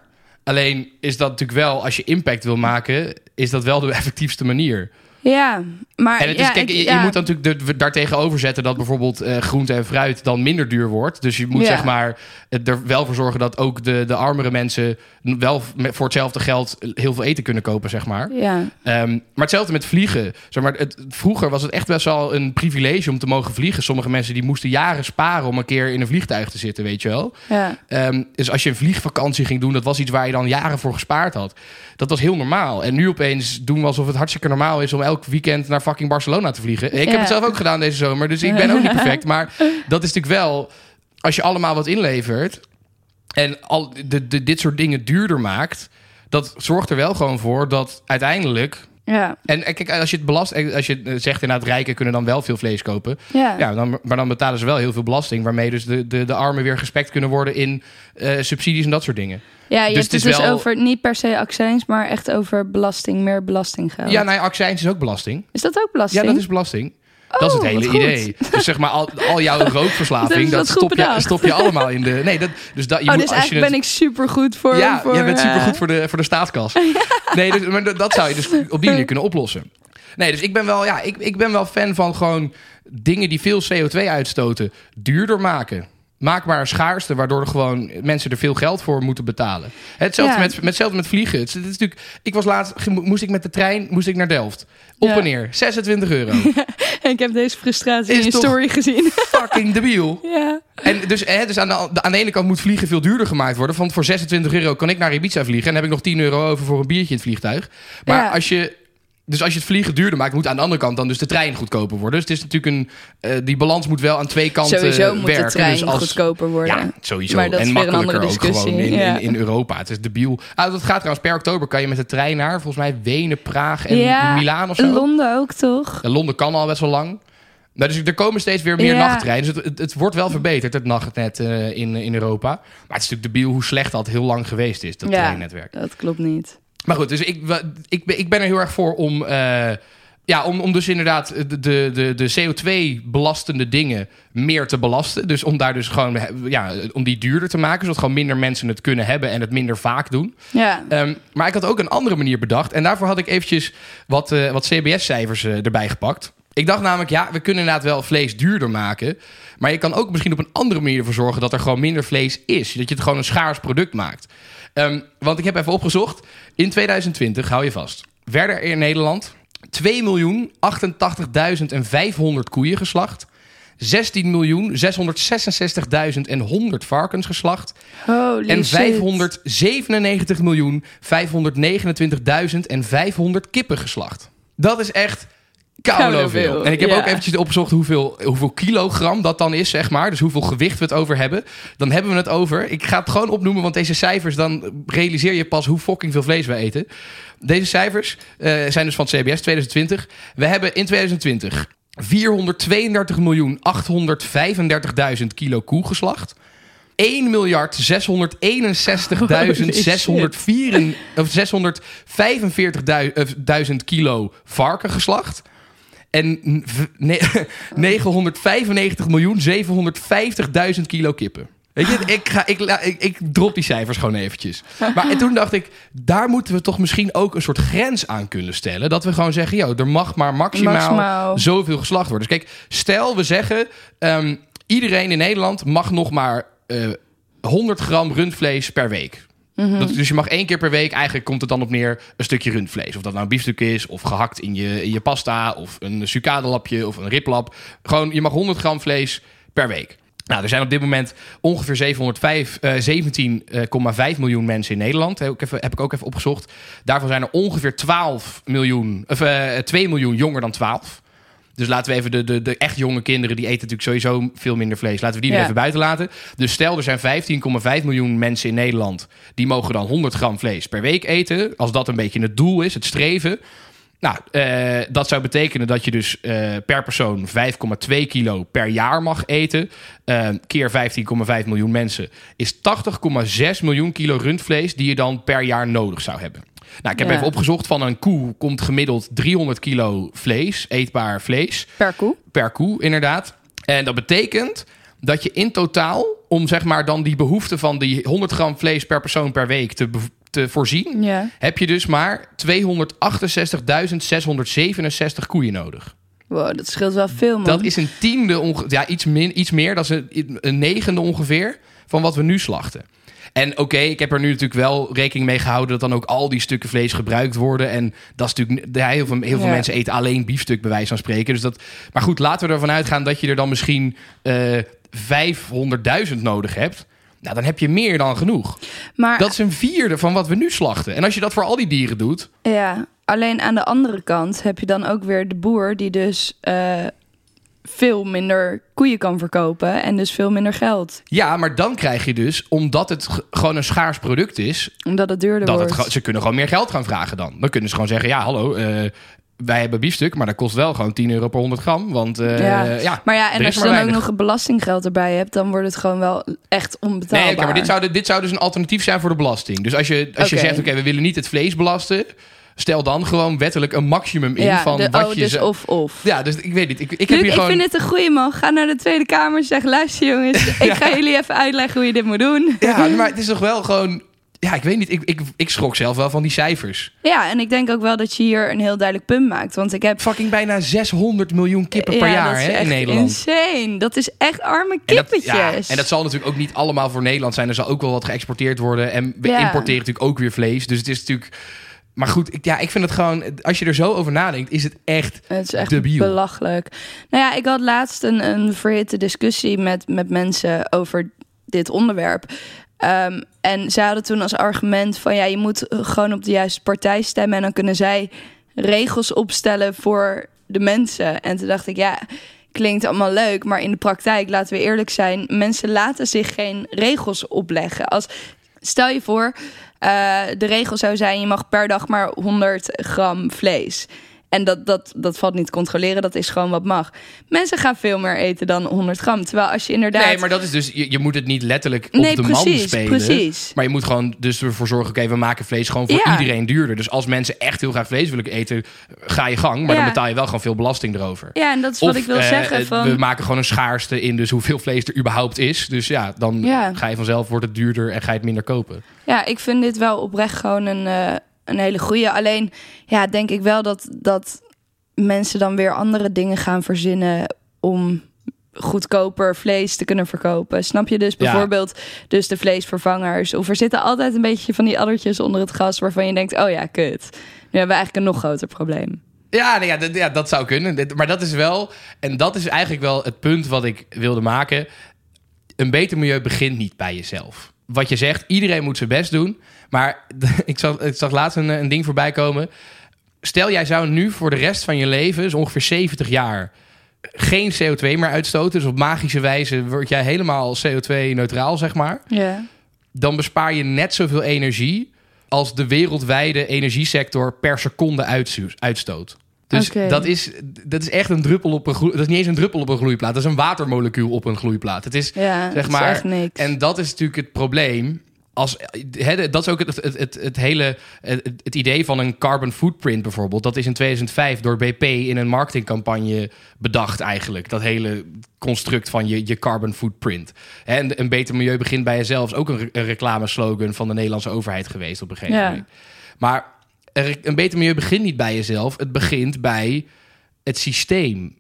Alleen is dat natuurlijk wel, als je impact wil maken, is dat wel de effectiefste manier. Ja, maar En het is, kijk, ik- je, je ja. moet dan natuurlijk de, daartegenover zetten dat bijvoorbeeld eh, groente en fruit dan minder duur wordt. Dus je moet Ja. zeg maar er wel voor zorgen dat ook de, de armere mensen wel met- voor hetzelfde geld heel veel eten kunnen kopen, zeg maar. Ja, Ehm, maar hetzelfde met vliegen. Zeg maar, het, vroeger was het echt best wel een privilege om te mogen vliegen. Sommige mensen die moesten jaren sparen om een keer in een vliegtuig te zitten, weet je wel. ja. Ehm, dus als je een vliegvakantie ging doen, dat was iets waar je dan jaren voor gespaard had. Dat was heel normaal. En nu opeens doen we alsof het hartstikke normaal is om elk weekend naar fucking Barcelona te vliegen. Ik Ja. heb het zelf ook gedaan deze zomer, dus ik ben ook niet perfect. Maar dat is natuurlijk wel, als je allemaal wat inlevert en al de, de, dit soort dingen duurder maakt, dat zorgt er wel gewoon voor dat uiteindelijk. ja. En kijk, als je het belast, als je zegt inderdaad, rijken kunnen dan wel veel vlees kopen. ja. Ja, dan, maar dan betalen ze wel heel veel belasting, waarmee dus de, de, de armen weer gespekt kunnen worden in eh, subsidies en dat soort dingen. Ja, je Dus hebt het dus wel- over niet per se accijns, maar echt over belasting, meer belastinggeld. Ja, nou ja, accijns is ook belasting. Is dat ook belasting? Ja, dat is belasting. Dat is het Oh, hele idee. Dus zeg maar, al, al jouw rookverslaving, dat, stop, je, stop je allemaal in de... Nee, dat, dus dat, je oh, moet, dus als je ben het, ik super goed voor. Ja, voor, jij bent eh, supergoed voor de, voor de staatskas. Nee, dus, maar dat, dat zou je dus op die manier kunnen oplossen. Nee, dus ik ben wel, ja, ik, ik ben wel fan van gewoon dingen die veel CO2 uitstoten duurder maken. Maak maar een schaarste, waardoor er gewoon mensen er veel geld voor moeten betalen. Hetzelfde, Ja. met, met, hetzelfde met vliegen. Het is, het is natuurlijk, ik was laatst, moest ik met de trein moest ik naar Delft. Op Ja. en neer, 26 euro. ik heb deze frustratie Is in je story gezien. Fucking debiel. ja. En dus, hè, dus aan, de, aan de ene kant moet vliegen veel duurder gemaakt worden. Want voor 26 euro kan ik naar Ibiza vliegen. En dan heb ik nog 10 euro over voor een biertje in het vliegtuig. Maar als je. Dus als je het vliegen duurder maakt, moet aan de andere kant dan dus de trein goedkoper worden. Dus het is natuurlijk een. eh, die balans moet wel aan twee kanten Sowieso moet werken. de trein dus als, goedkoper worden. Ja, sowieso. Maar dat en is weer een makkelijker andere ook discussie, gewoon in, ja. in, in Europa. Het is debiel. Ah, dat gaat trouwens per oktober. Kan je met de trein naar volgens mij Wenen, Praag en Ja, Milaan of zo. Londen ook toch? Ja, Londen kan al best wel lang. Nou, dus er komen steeds weer meer Ja. nachttreinen. Dus het, het, het wordt wel verbeterd, het nachtnet eh, in, in Europa. Maar het is natuurlijk debiel hoe slecht dat heel lang geweest is, dat Ja. treinnetwerk. Dat klopt niet. Maar goed, dus ik, ik, ben- ik ben er heel erg voor om, eh, ja, om, om dus inderdaad de, de, de, de CO2-belastende dingen meer te belasten. Dus om daar dus gewoon, ja, om die duurder te maken, zodat gewoon minder mensen het kunnen hebben en het minder vaak doen. Ja, Ehm, maar ik had ook een andere manier bedacht. En daarvoor had ik eventjes wat, eh, wat CBS-cijfers eh, erbij gepakt. Ik dacht namelijk, ja, we kunnen inderdaad wel vlees duurder maken. Maar je kan ook misschien op een andere manier ervoor zorgen dat er gewoon minder vlees is. Dat je het gewoon een schaars product maakt. Ehm, want ik heb even opgezocht. In 2020, hou je vast, werden er in Nederland 2.088.500 koeien geslacht. 16.666.100 varkens geslacht. holy En shit. 597.529.500 kippen geslacht. Dat is echt koude En ik heb ja. ook eventjes opgezocht hoeveel, hoeveel kilogram dat dan is, zeg maar. Dus hoeveel gewicht we het over hebben. Dan hebben we het over... Ik ga het gewoon opnoemen, want deze cijfers... dan realiseer je pas hoe fucking veel vlees we eten. Deze cijfers eh, zijn dus van het CBS 2020. We hebben in 2020 432.835.000 kilo koe geslacht. 1 miljard 661.645 of 645.000 kilo varken geslacht. En v- ne- 995.750.000 kilo kippen. Weet je, ik, ga, ik, ik, ik drop die cijfers gewoon eventjes. Maar en toen dacht ik, daar moeten we toch misschien ook een soort grens aan kunnen stellen. Dat we gewoon zeggen, joh, er mag maar maximaal, Maximaal. zoveel geslacht worden. Dus kijk, stel we zeggen, ehm, iedereen in Nederland mag nog maar eh 100 gram rundvlees per week. Dat, dus je mag één keer per week, eigenlijk komt het dan op neer, een stukje rundvlees. Of dat nou een biefstuk is, of gehakt in je, in je pasta, of een sucadelapje, of een riplap. Gewoon, je mag 100 gram vlees per week. Nou, er zijn op dit moment ongeveer 705, eh, 17,5 miljoen mensen in Nederland. Heb ik, heb ik ook even opgezocht. Daarvan zijn er ongeveer 12 miljoen, of eh 2 miljoen jonger dan 12. Dus laten we even de, de, de echt jonge kinderen, die eten natuurlijk sowieso veel minder vlees. Laten we die er Ja. even buiten laten. Dus stel, er zijn 15,5 miljoen mensen in Nederland. Die mogen dan 100 gram vlees per week eten. Als dat een beetje het doel is, het streven. Nou, eh, dat zou betekenen dat je dus eh, per persoon 5,2 kilo per jaar mag eten. Eh, keer 15,5 miljoen mensen is 80,6 miljoen kilo rundvlees die je dan per jaar nodig zou hebben. Nou, ik heb Ja. even opgezocht van een koe komt gemiddeld 300 kilo vlees, eetbaar vlees Per koe. per koe, inderdaad. En dat betekent dat je in totaal, om zeg maar dan die behoefte van die 100 gram vlees per persoon per week te, te voorzien, Ja. heb je dus maar 268.667 koeien nodig. Wow, dat scheelt wel veel, man. Dat is een tiende, onge- ja, iets, min, iets meer, dat is een, een negende ongeveer van wat we nu slachten. En oké, ik heb er nu natuurlijk wel rekening mee gehouden dat dan ook al die stukken vlees gebruikt worden. En dat is natuurlijk, ja, heel veel, heel veel Ja. mensen eten alleen biefstuk, bij wijze van spreken. Dus dat, maar goed, laten we ervan uitgaan dat je er dan misschien eh 500.000 nodig hebt. Nou, dan heb je meer dan genoeg. maar Dat is een vierde van wat we nu slachten. En als je dat voor al die dieren doet, ja, alleen aan de andere kant heb je dan ook weer de boer die dus eh, veel minder koeien kan verkopen en dus veel minder geld, ja, maar dan krijg je dus, omdat het gewoon een schaars product is, omdat het duurder dat het, wordt. gewoon- ze kunnen gewoon meer geld gaan vragen dan. Dan kunnen ze gewoon zeggen, ja, hallo, eh, wij hebben biefstuk, maar dat kost wel gewoon 10 euro per 100 gram. Want eh, Ja. ja. Maar ja, en als je dan ook nog belastinggeld erbij hebt, dan wordt het gewoon wel echt onbetaalbaar. Nee, maar dit zou, dit zou dus een alternatief zijn voor de belasting. Dus als je, als je zegt, oké, we willen niet het vlees belasten, stel dan gewoon wettelijk een maximum in ja, van de- wat oh, je... dus of of. Ja, dus ik weet niet. Ik, ik heb hier ik gewoon... vind dit een goeie man. Ga naar de Tweede Kamer en zeg... luister jongens, ik ga jullie even uitleggen hoe je dit moet doen. Ja, maar het is toch wel gewoon... Ja, ik weet niet. Ik, ik, ik schrok zelf wel van die cijfers. Ja, en ik denk ook wel dat je hier een heel duidelijk punt maakt. Want ik heb... Fucking bijna 600 miljoen kippen per ja, jaar hè, in Nederland. insane. Dat is echt arme En dat, kippetjes. ja, en dat zal natuurlijk ook niet allemaal voor Nederland zijn. Er zal ook wel wat geëxporteerd worden. En we importeren natuurlijk ook weer vlees. Dus het is natuurlijk... Maar goed, ik, ja, ik vind het gewoon... Als je er zo over nadenkt, is het echt... Het is echt Debiel. belachelijk. Nou ja, ik had laatst een, een verhitte discussie met, met mensen over dit onderwerp. Ehm, en zij hadden toen als argument van ja, je moet gewoon op de juiste partij stemmen en dan kunnen zij regels opstellen voor de mensen. En toen dacht ik, ja, klinkt allemaal leuk, maar in de praktijk, laten we eerlijk zijn, mensen laten zich geen regels opleggen. Als stel je voor, de regel zou zijn: je mag per dag maar 100 gram vlees. En dat, dat, dat valt niet te controleren, dat is gewoon wat mag. Mensen gaan veel meer eten dan 100 gram. Terwijl als je inderdaad... Nee, maar dat is dus, je, je moet het niet letterlijk op Nee, de precies, man spelen. precies. Maar je moet gewoon dus ervoor zorgen, oké, we maken vlees gewoon voor Ja. iedereen duurder. Dus als mensen echt heel graag vlees willen eten, ga je gang. Maar Ja. dan betaal je wel gewoon veel belasting erover. Ja, en dat is wat ik wil eh, zeggen. Van... We maken gewoon een schaarste in dus hoeveel vlees er überhaupt is. Dus ja, dan Ja. ga je vanzelf, wordt het duurder en ga je het minder kopen. Ja, ik vind dit wel oprecht gewoon een, eh, een hele goede. Alleen, ja, denk ik wel dat, dat mensen dan weer andere dingen gaan verzinnen om goedkoper vlees te kunnen verkopen. Snap je dus Ja. bijvoorbeeld dus de vleesvervangers? Of er zitten altijd een beetje van die addertjes onder het gas waarvan je denkt, oh ja, kut. Nu hebben we eigenlijk een nog groter probleem. Ja, nee, ja, dat, ja, dat zou kunnen. Maar dat is wel, en dat is eigenlijk wel het punt wat ik wilde maken. Een beter milieu begint niet bij jezelf. Wat je zegt, iedereen moet zijn best doen. Maar ik zag, ik zag laatst een, een ding voorbij komen. Stel, jij zou nu voor de rest van je leven, dus ongeveer 70 jaar, geen CO2 meer uitstoten. Dus op magische wijze word jij helemaal CO2-neutraal, zeg maar. Ja. Dan bespaar je net zoveel energie als de wereldwijde energiesector per seconde uitstoot. Dus dat, is, dat is echt een druppel op een. Dat is niet eens een druppel op een gloeiplaat. Dat is een watermolecuul op een gloeiplaat. Het is, Ja, zeg maar. is echt niks. En dat is natuurlijk het probleem. Als, hè, dat is ook het, het, het, het hele het, het idee van een carbon footprint bijvoorbeeld. Dat is in 2005 door BP in een marketingcampagne bedacht eigenlijk. Dat hele construct van je, je carbon footprint. En een beter milieu begint bij jezelf. Is ook een, re- een reclameslogan van de Nederlandse overheid geweest op een gegeven Ja. moment. Maar een beter milieu begint niet bij jezelf. Het begint bij het systeem.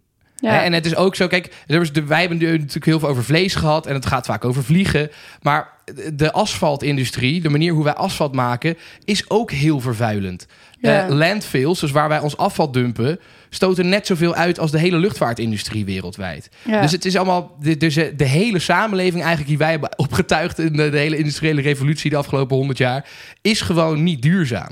Ja. En het is ook zo, kijk, er is de, wij hebben natuurlijk heel veel over vlees gehad en het gaat vaak over vliegen. Maar de asfaltindustrie, de manier hoe wij asfalt maken, is ook heel vervuilend. Ja. Eh, landfills, dus waar wij ons afval dumpen, stoten net zoveel uit als de hele luchtvaartindustrie wereldwijd. Ja. Dus het is allemaal, de, dus de hele samenleving eigenlijk die wij hebben opgetuigd in de, de hele industriële revolutie de afgelopen honderd jaar, is gewoon niet duurzaam.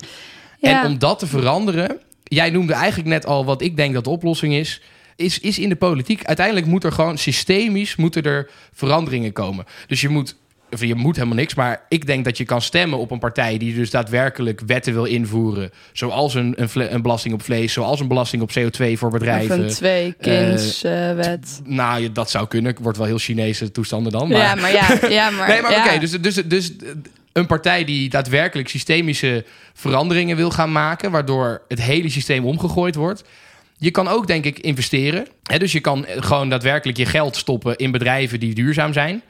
En om dat te veranderen, jij noemde eigenlijk net al wat ik denk dat de oplossing is, is, is in de politiek. Uiteindelijk moet er gewoon systemisch moeten er veranderingen komen. Dus je moet, of je moet helemaal niks, maar ik denk dat je kan stemmen op een partij die dus daadwerkelijk wetten wil invoeren, zoals een, een, belasting op vlees, zoals een belasting op CO2 voor Of bedrijven. een twee-kinds-wet. Nou, je- dat zou kunnen. Wordt wel heel Chinese toestanden dan. Maar... ja, maar ja, ja, maar... Nee, maar ja. oké, dus, dus, dus een partij die daadwerkelijk systemische veranderingen wil gaan maken, waardoor het hele systeem omgegooid wordt. Je kan ook, denk ik, investeren. Hè, dus je kan eh, gewoon daadwerkelijk je geld stoppen in bedrijven die duurzaam zijn.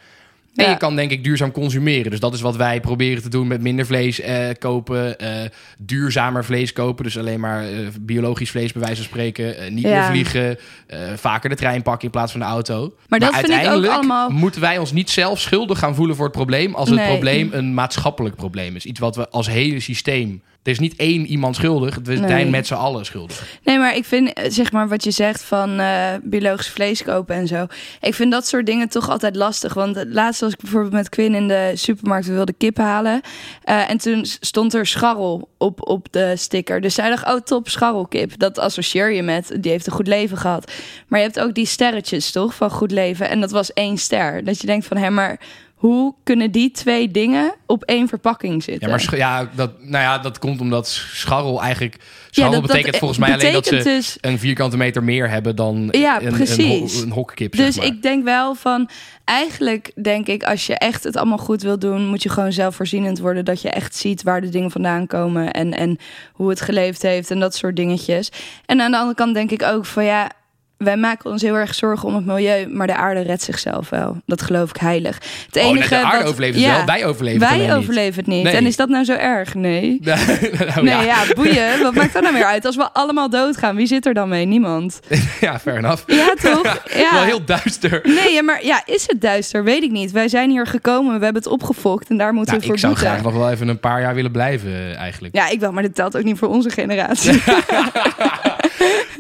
En Ja. je kan, denk ik, duurzaam consumeren. Dus dat is wat wij proberen te doen met minder vlees eh, kopen, eh, duurzamer vlees kopen. Dus alleen maar eh, biologisch vlees, bij wijze van spreken. eh, niet Ja. meer vliegen, eh, vaker de trein pakken in plaats van de auto. Maar dat vind ik ook uiteindelijk allemaal- moeten wij ons niet zelf schuldig gaan voelen voor het probleem... als het Nee. probleem een maatschappelijk probleem is. Iets wat we als hele systeem... Er is niet één iemand schuldig, we Nee. zijn met z'n allen schuldig. Nee, maar ik vind, eh, zeg maar, wat je zegt van eh, biologisch vlees kopen en zo. Ik vind dat soort dingen toch altijd lastig. Want het laatst was ik bijvoorbeeld met Quinn in de supermarkt. We wilden kip halen. Eh, en toen stond er scharrel op, op de sticker. Dus zij dacht, oh top, scharrelkip. Dat associeer je met, die heeft een goed leven gehad. Maar je hebt ook die sterretjes, toch, van goed leven. En dat was één ster. Dat je denkt van, hé, maar hoe kunnen die twee dingen op één verpakking zitten? Ja, maar ja, dat, nou ja, dat komt omdat scharrel eigenlijk... Scharrel dat betekent volgens mij alleen dat ze dus- een vierkante meter meer hebben dan Ja, een, een, precies. ho- een hokkip. Dus zeg maar. ik denk wel van, eigenlijk denk ik, als je echt het allemaal goed wil doen, moet je gewoon zelfvoorzienend worden. Dat je echt ziet waar de dingen vandaan komen en, en hoe het geleefd heeft en dat soort dingetjes. En aan de andere kant denk ik ook van ja. Wij maken ons heel erg zorgen om het milieu, maar de aarde redt zichzelf wel. Dat geloof ik heilig. Het Oh, nee, enige de aarde overleeft het ja, wel, wij overleven het alleen Wij niet. overleven het niet. Nee. En is dat nou zo erg? Nee. Nou, Nee, ja. ja. boeien. Wat maakt dat nou weer uit? Als we allemaal doodgaan, wie zit er dan mee? Niemand. ja, fair enough. Ja, toch? Ja. Wel heel duister. Nee, ja, maar ja, is het duister? Weet ik niet. Wij zijn hier gekomen, we hebben het opgefokt en daar moeten Nou, we voor ik zou boeten. graag nog wel even een paar jaar willen blijven, eigenlijk. Ja, ik wel, maar dit telt ook niet voor onze generatie.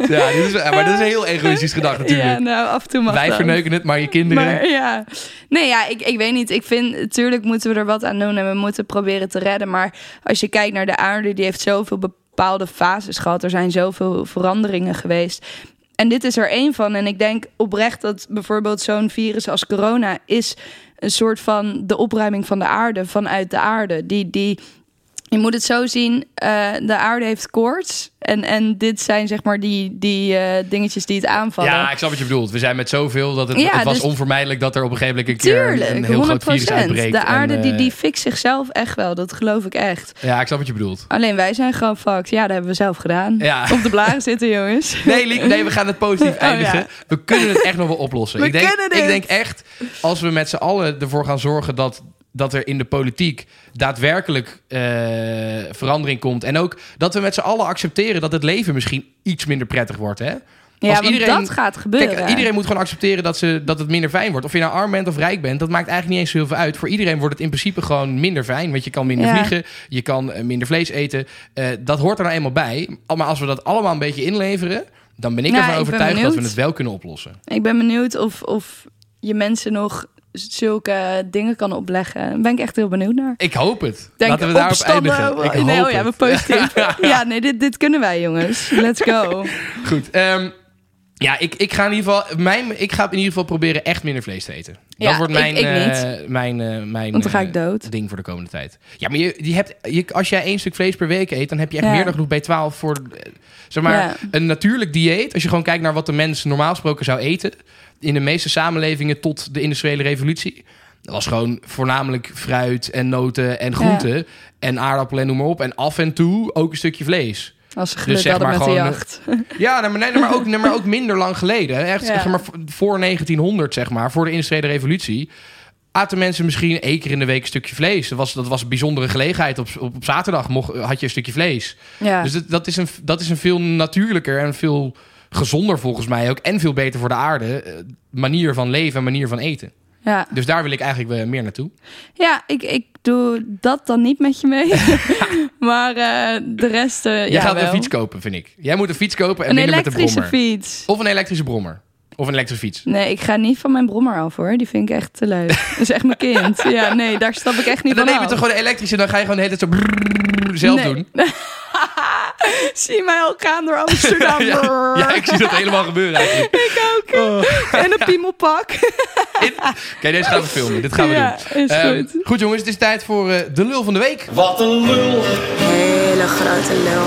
Ja, dit is, maar dat is een heel egoïstisch gedacht natuurlijk. ja, nou, af en toe mag Wij dat. verneuken het, maar je kinderen... Maar ja, nee, ja, ik, ik weet niet. Ik vind, natuurlijk moeten we er wat aan doen en we moeten proberen te redden. Maar als je kijkt naar de aarde, die heeft zoveel bepaalde fases gehad. Er zijn zoveel veranderingen geweest. En dit is er één van. En ik denk oprecht dat bijvoorbeeld zo'n virus als corona is een soort van de opruiming van de aarde vanuit de aarde. Die, die Je moet het zo zien, eh, de aarde heeft koorts. En, en dit zijn zeg maar die, die eh, dingetjes die het aanvallen. Ja, ik snap wat je bedoelt. We zijn met zoveel dat het, Ja, het was dus- onvermijdelijk dat er op een gegeven moment een keer Tuurlijk, een heel groot virus 100%. uitbreekt. De aarde En, die, eh, die fixt zichzelf echt wel, dat geloof ik echt. Ja, ik snap wat je bedoelt. Alleen wij zijn gewoon fucked. Ja, dat hebben we zelf gedaan. Ja. Op de blaren zitten, jongens. Nee, Liek, nee, we gaan het positief Oh, eindigen. ja. We kunnen het echt nog wel oplossen. We ik denk, kunnen dit. Ik denk echt, als we met z'n allen ervoor gaan zorgen dat, dat er in de politiek daadwerkelijk eh, verandering komt. En ook dat we met z'n allen accepteren dat het leven misschien iets minder prettig wordt. Hè? Ja, Als iedereen- dat gaat gebeuren. Kijk, iedereen moet gewoon accepteren dat, ze, dat het minder fijn wordt. Of je nou arm bent of rijk bent, dat maakt eigenlijk niet eens zo heel veel uit. Voor iedereen wordt het in principe gewoon minder fijn. Want je kan minder Ja. vliegen, je kan eh, minder vlees eten. Eh, dat hoort er nou eenmaal bij. Maar als we dat allemaal een beetje inleveren, dan ben ik Nou, ervan ik overtuigd dat we het wel kunnen oplossen. Ik ben benieuwd of, of je mensen nog zulke dingen kan opleggen. Daar ben ik echt heel benieuwd naar. Ik hoop het. Denk Laten we daarop eindigen. Ik nee, hoop oh ja, we positief. ja, nee, dit, dit kunnen wij, jongens. Let's go. Goed. ehm, ja, ik, ik, ga in ieder geval, mijn, ik ga in ieder geval proberen echt minder vlees te eten. Dat Ja, wordt ik- mijn, ik eh, niet. mijn, eh, mijn Want dan ga eh, ik dood. ding voor de komende tijd. Ja, maar je, je hebt, je, als jij één stuk vlees per week eet, dan heb je echt Ja. meer dan genoeg B12 voor. eh, Zeg maar, Ja. een natuurlijk dieet. Als je gewoon kijkt naar wat de mens normaal gesproken zou eten. In de meeste samenlevingen tot de industriële revolutie. Dat was gewoon voornamelijk fruit en noten en groenten. En aardappelen en noem maar op. En af en toe ook een stukje vlees. Als ze geluk Dus zeg maar met de gewoon, jacht. Ja, maar, nee, maar, ook, nee, maar ook minder lang geleden. Echt Ja. zeg maar, voor 1900, zeg maar, voor de industriële revolutie. Aten mensen misschien één keer in de week een stukje vlees. Dat was, dat was een bijzondere gelegenheid. Op, op, op zaterdag mocht, had je een stukje vlees. Ja. Dus dat, dat, is een, dat is een veel natuurlijker en veel gezonder volgens mij ook. En veel beter voor de aarde. eh, manier van leven en manier van eten. ja. Dus daar wil ik eigenlijk weer meer naartoe. ja, ik, ik doe dat dan niet met je mee. maar eh, de rest, eh Jij ja gaat wel. een fiets kopen, vind ik. Jij moet een fiets kopen en Een minder met de elektrische brommer. fiets. Of een elektrische brommer. Of een elektrische fiets. Nee, ik ga niet van mijn brommer af hoor. Die vind ik echt te leuk. Dat is echt mijn kind. Ja, nee, daar stap ik echt niet En dan van neem je toch gewoon een elektrische... dan ga je gewoon de hele tijd zo zelf Nee. doen. Zie mij al gaan door Amsterdam. Ja, ja, ik zie dat helemaal gebeuren eigenlijk. Ik ook. En een piemelpak. Kijk, deze gaan we filmen. Dit gaan we Ja, doen. is Ehm, goed. goed jongens, het is tijd voor eh, de lul van de week. Wat een lul, Hele grote lul.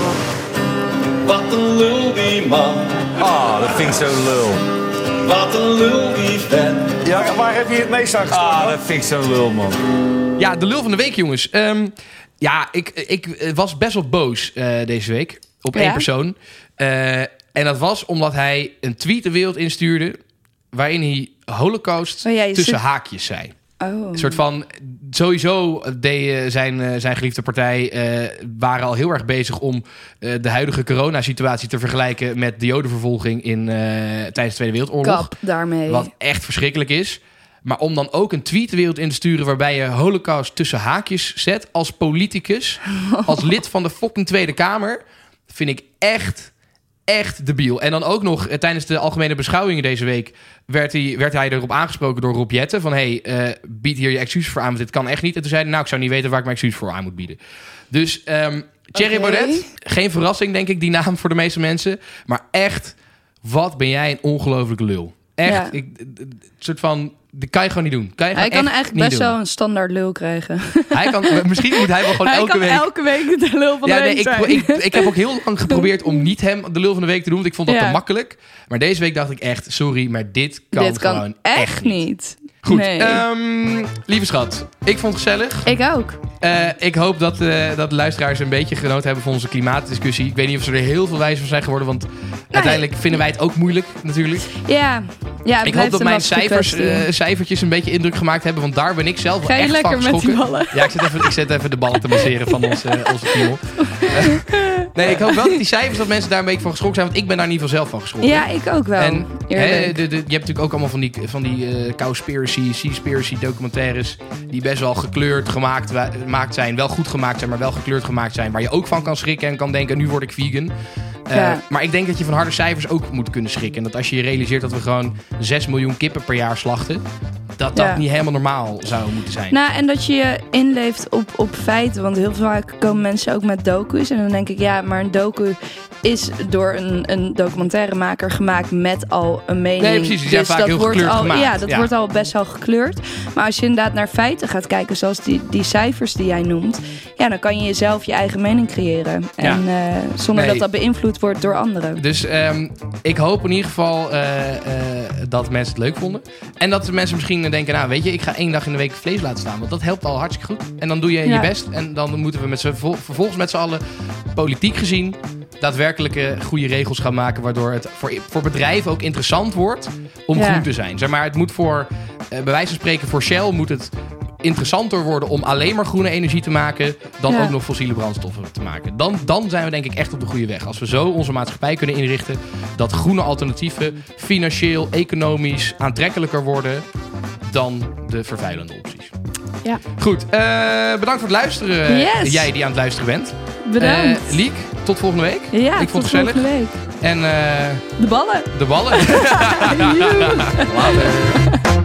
wat een lul die man. Ah, dat vind ik zo lul. Wat een lul die vent. Ja, waar heb je het meest aan Ah, dat vind ik zo lul, man. Ja, de lul van de week jongens. Ehm, ja, ik, ik was best wel boos eh, deze week op één persoon. Eh, en dat was omdat hij een tweet de wereld instuurde... waarin hij holocaust Oh ja, tussen zit- haakjes zei. Oh. Een soort van, sowieso deed eh, zijn, zijn geliefde partij, waren al heel erg bezig om de huidige coronasituatie te vergelijken met de jodenvervolging in, tijdens de Tweede Wereldoorlog. Kap daarmee. Wat echt verschrikkelijk is. Maar om dan ook een tweet de wereld in te sturen waarbij je holocaust tussen haakjes zet als politicus, als lid van de fucking Tweede Kamer, vind ik echt, echt debiel. En dan ook nog eh, tijdens de algemene beschouwingen deze week werd hij, werd hij erop aangesproken door Rob Jetten van hey, eh, bied hier je excuses voor aan, want dit kan echt niet. En toen zei hij, nou, ik zou niet weten waar ik mijn excuses voor aan moet bieden. Dus ehm Thierry Oké. Baudet, geen verrassing denk ik, die naam voor de meeste mensen. Maar echt, wat ben jij een ongelofelijke lul. Echt, Ja. ik, een soort van, dat kan je gewoon niet doen. Kan je Hij kan eigenlijk best wel een standaard lul krijgen. Hij kan, misschien moet hij wel gewoon Hij elke kan week... elke week de lul van ja, de nee, week ik, zijn. ik, ik heb ook heel lang geprobeerd om niet hem de lul van de week te doen. Want ik vond dat Ja. te makkelijk. Maar deze week dacht ik echt, sorry, maar dit kan, Dit kan gewoon echt niet. Goed, Nee. ehm, lieve schat. Ik vond het gezellig. ik ook. Eh, ik hoop dat, eh, dat de luisteraars een beetje genoten hebben van onze klimaatdiscussie. Ik weet niet of ze er heel veel wijzer van zijn geworden. Want uiteindelijk vinden wij het ook moeilijk natuurlijk. Ja, ja Ik hoop dat mijn cijfers, eh, cijfertjes een beetje indruk gemaakt hebben. Want daar ben ik zelf wel Ga je echt lekker van met die ballen? Ja, ik zet even, ik zet even de ballen te masseren van onze, onze piemel. Nee, ik hoop wel dat die cijfers, dat mensen daar een beetje van geschrokken zijn. Want ik ben daar in ieder geval zelf van geschrokken. Ja, ik ook wel. En Eerlijk. hè, de, de, je hebt natuurlijk ook allemaal van die, van die eh cowspiracy, seaspiracy documentaires... die best wel gekleurd gemaakt, zijn. Wel goed gemaakt zijn, maar wel gekleurd gemaakt zijn. Waar je ook van kan schrikken en kan denken, nu word ik vegan. Eh, Ja. Maar ik denk dat je van harde cijfers ook moet kunnen schrikken. En dat als je je realiseert dat we gewoon 6 miljoen kippen per jaar slachten... dat dat Ja. niet helemaal normaal zou moeten zijn. Nou, en dat je je inleeft op, op feiten. Want heel vaak komen mensen ook met docu's. En dan denk ik, ja, maar een docu is door een, een documentairemaker gemaakt met al een mening. Nee, precies, die zijn Dus vaak dat heel wordt gekleurd al, gemaakt. Ja, dat Ja. wordt al best wel gekleurd. Maar als je inderdaad naar feiten gaat kijken, zoals die, die cijfers die jij noemt, ja, dan kan je jezelf je eigen mening creëren. En eh, zonder Nee. dat dat beïnvloed wordt door anderen. Dus ehm, ik hoop in ieder geval eh, eh, dat mensen het leuk vonden. En dat de mensen misschien denken, nou weet je, ik ga één dag in de week vlees laten staan. Want dat helpt al hartstikke goed. En dan doe je Ja. je best. En dan moeten we met z'n, vervolgens met z'n allen politiek gezien daadwerkelijke goede regels gaan maken. Waardoor het voor, voor bedrijven ook interessant wordt om Ja. groen te zijn. Zeg maar, het moet voor, eh, bij wijze van spreken, voor Shell moet het interessanter worden om alleen maar groene energie te maken dan Ja. ook nog fossiele brandstoffen te maken. Dan, dan zijn we denk ik echt op de goede weg. Als we zo onze maatschappij kunnen inrichten dat groene alternatieven financieel, economisch aantrekkelijker worden dan de vervuilende opties. Ja. Goed, eh, bedankt voor het luisteren. Yes. Jij die aan het luisteren bent. Bedankt. Eh, Liek, tot volgende week. ja, ik vond tot het gezellig. volgende week. En eh, De ballen. de ballen. Later.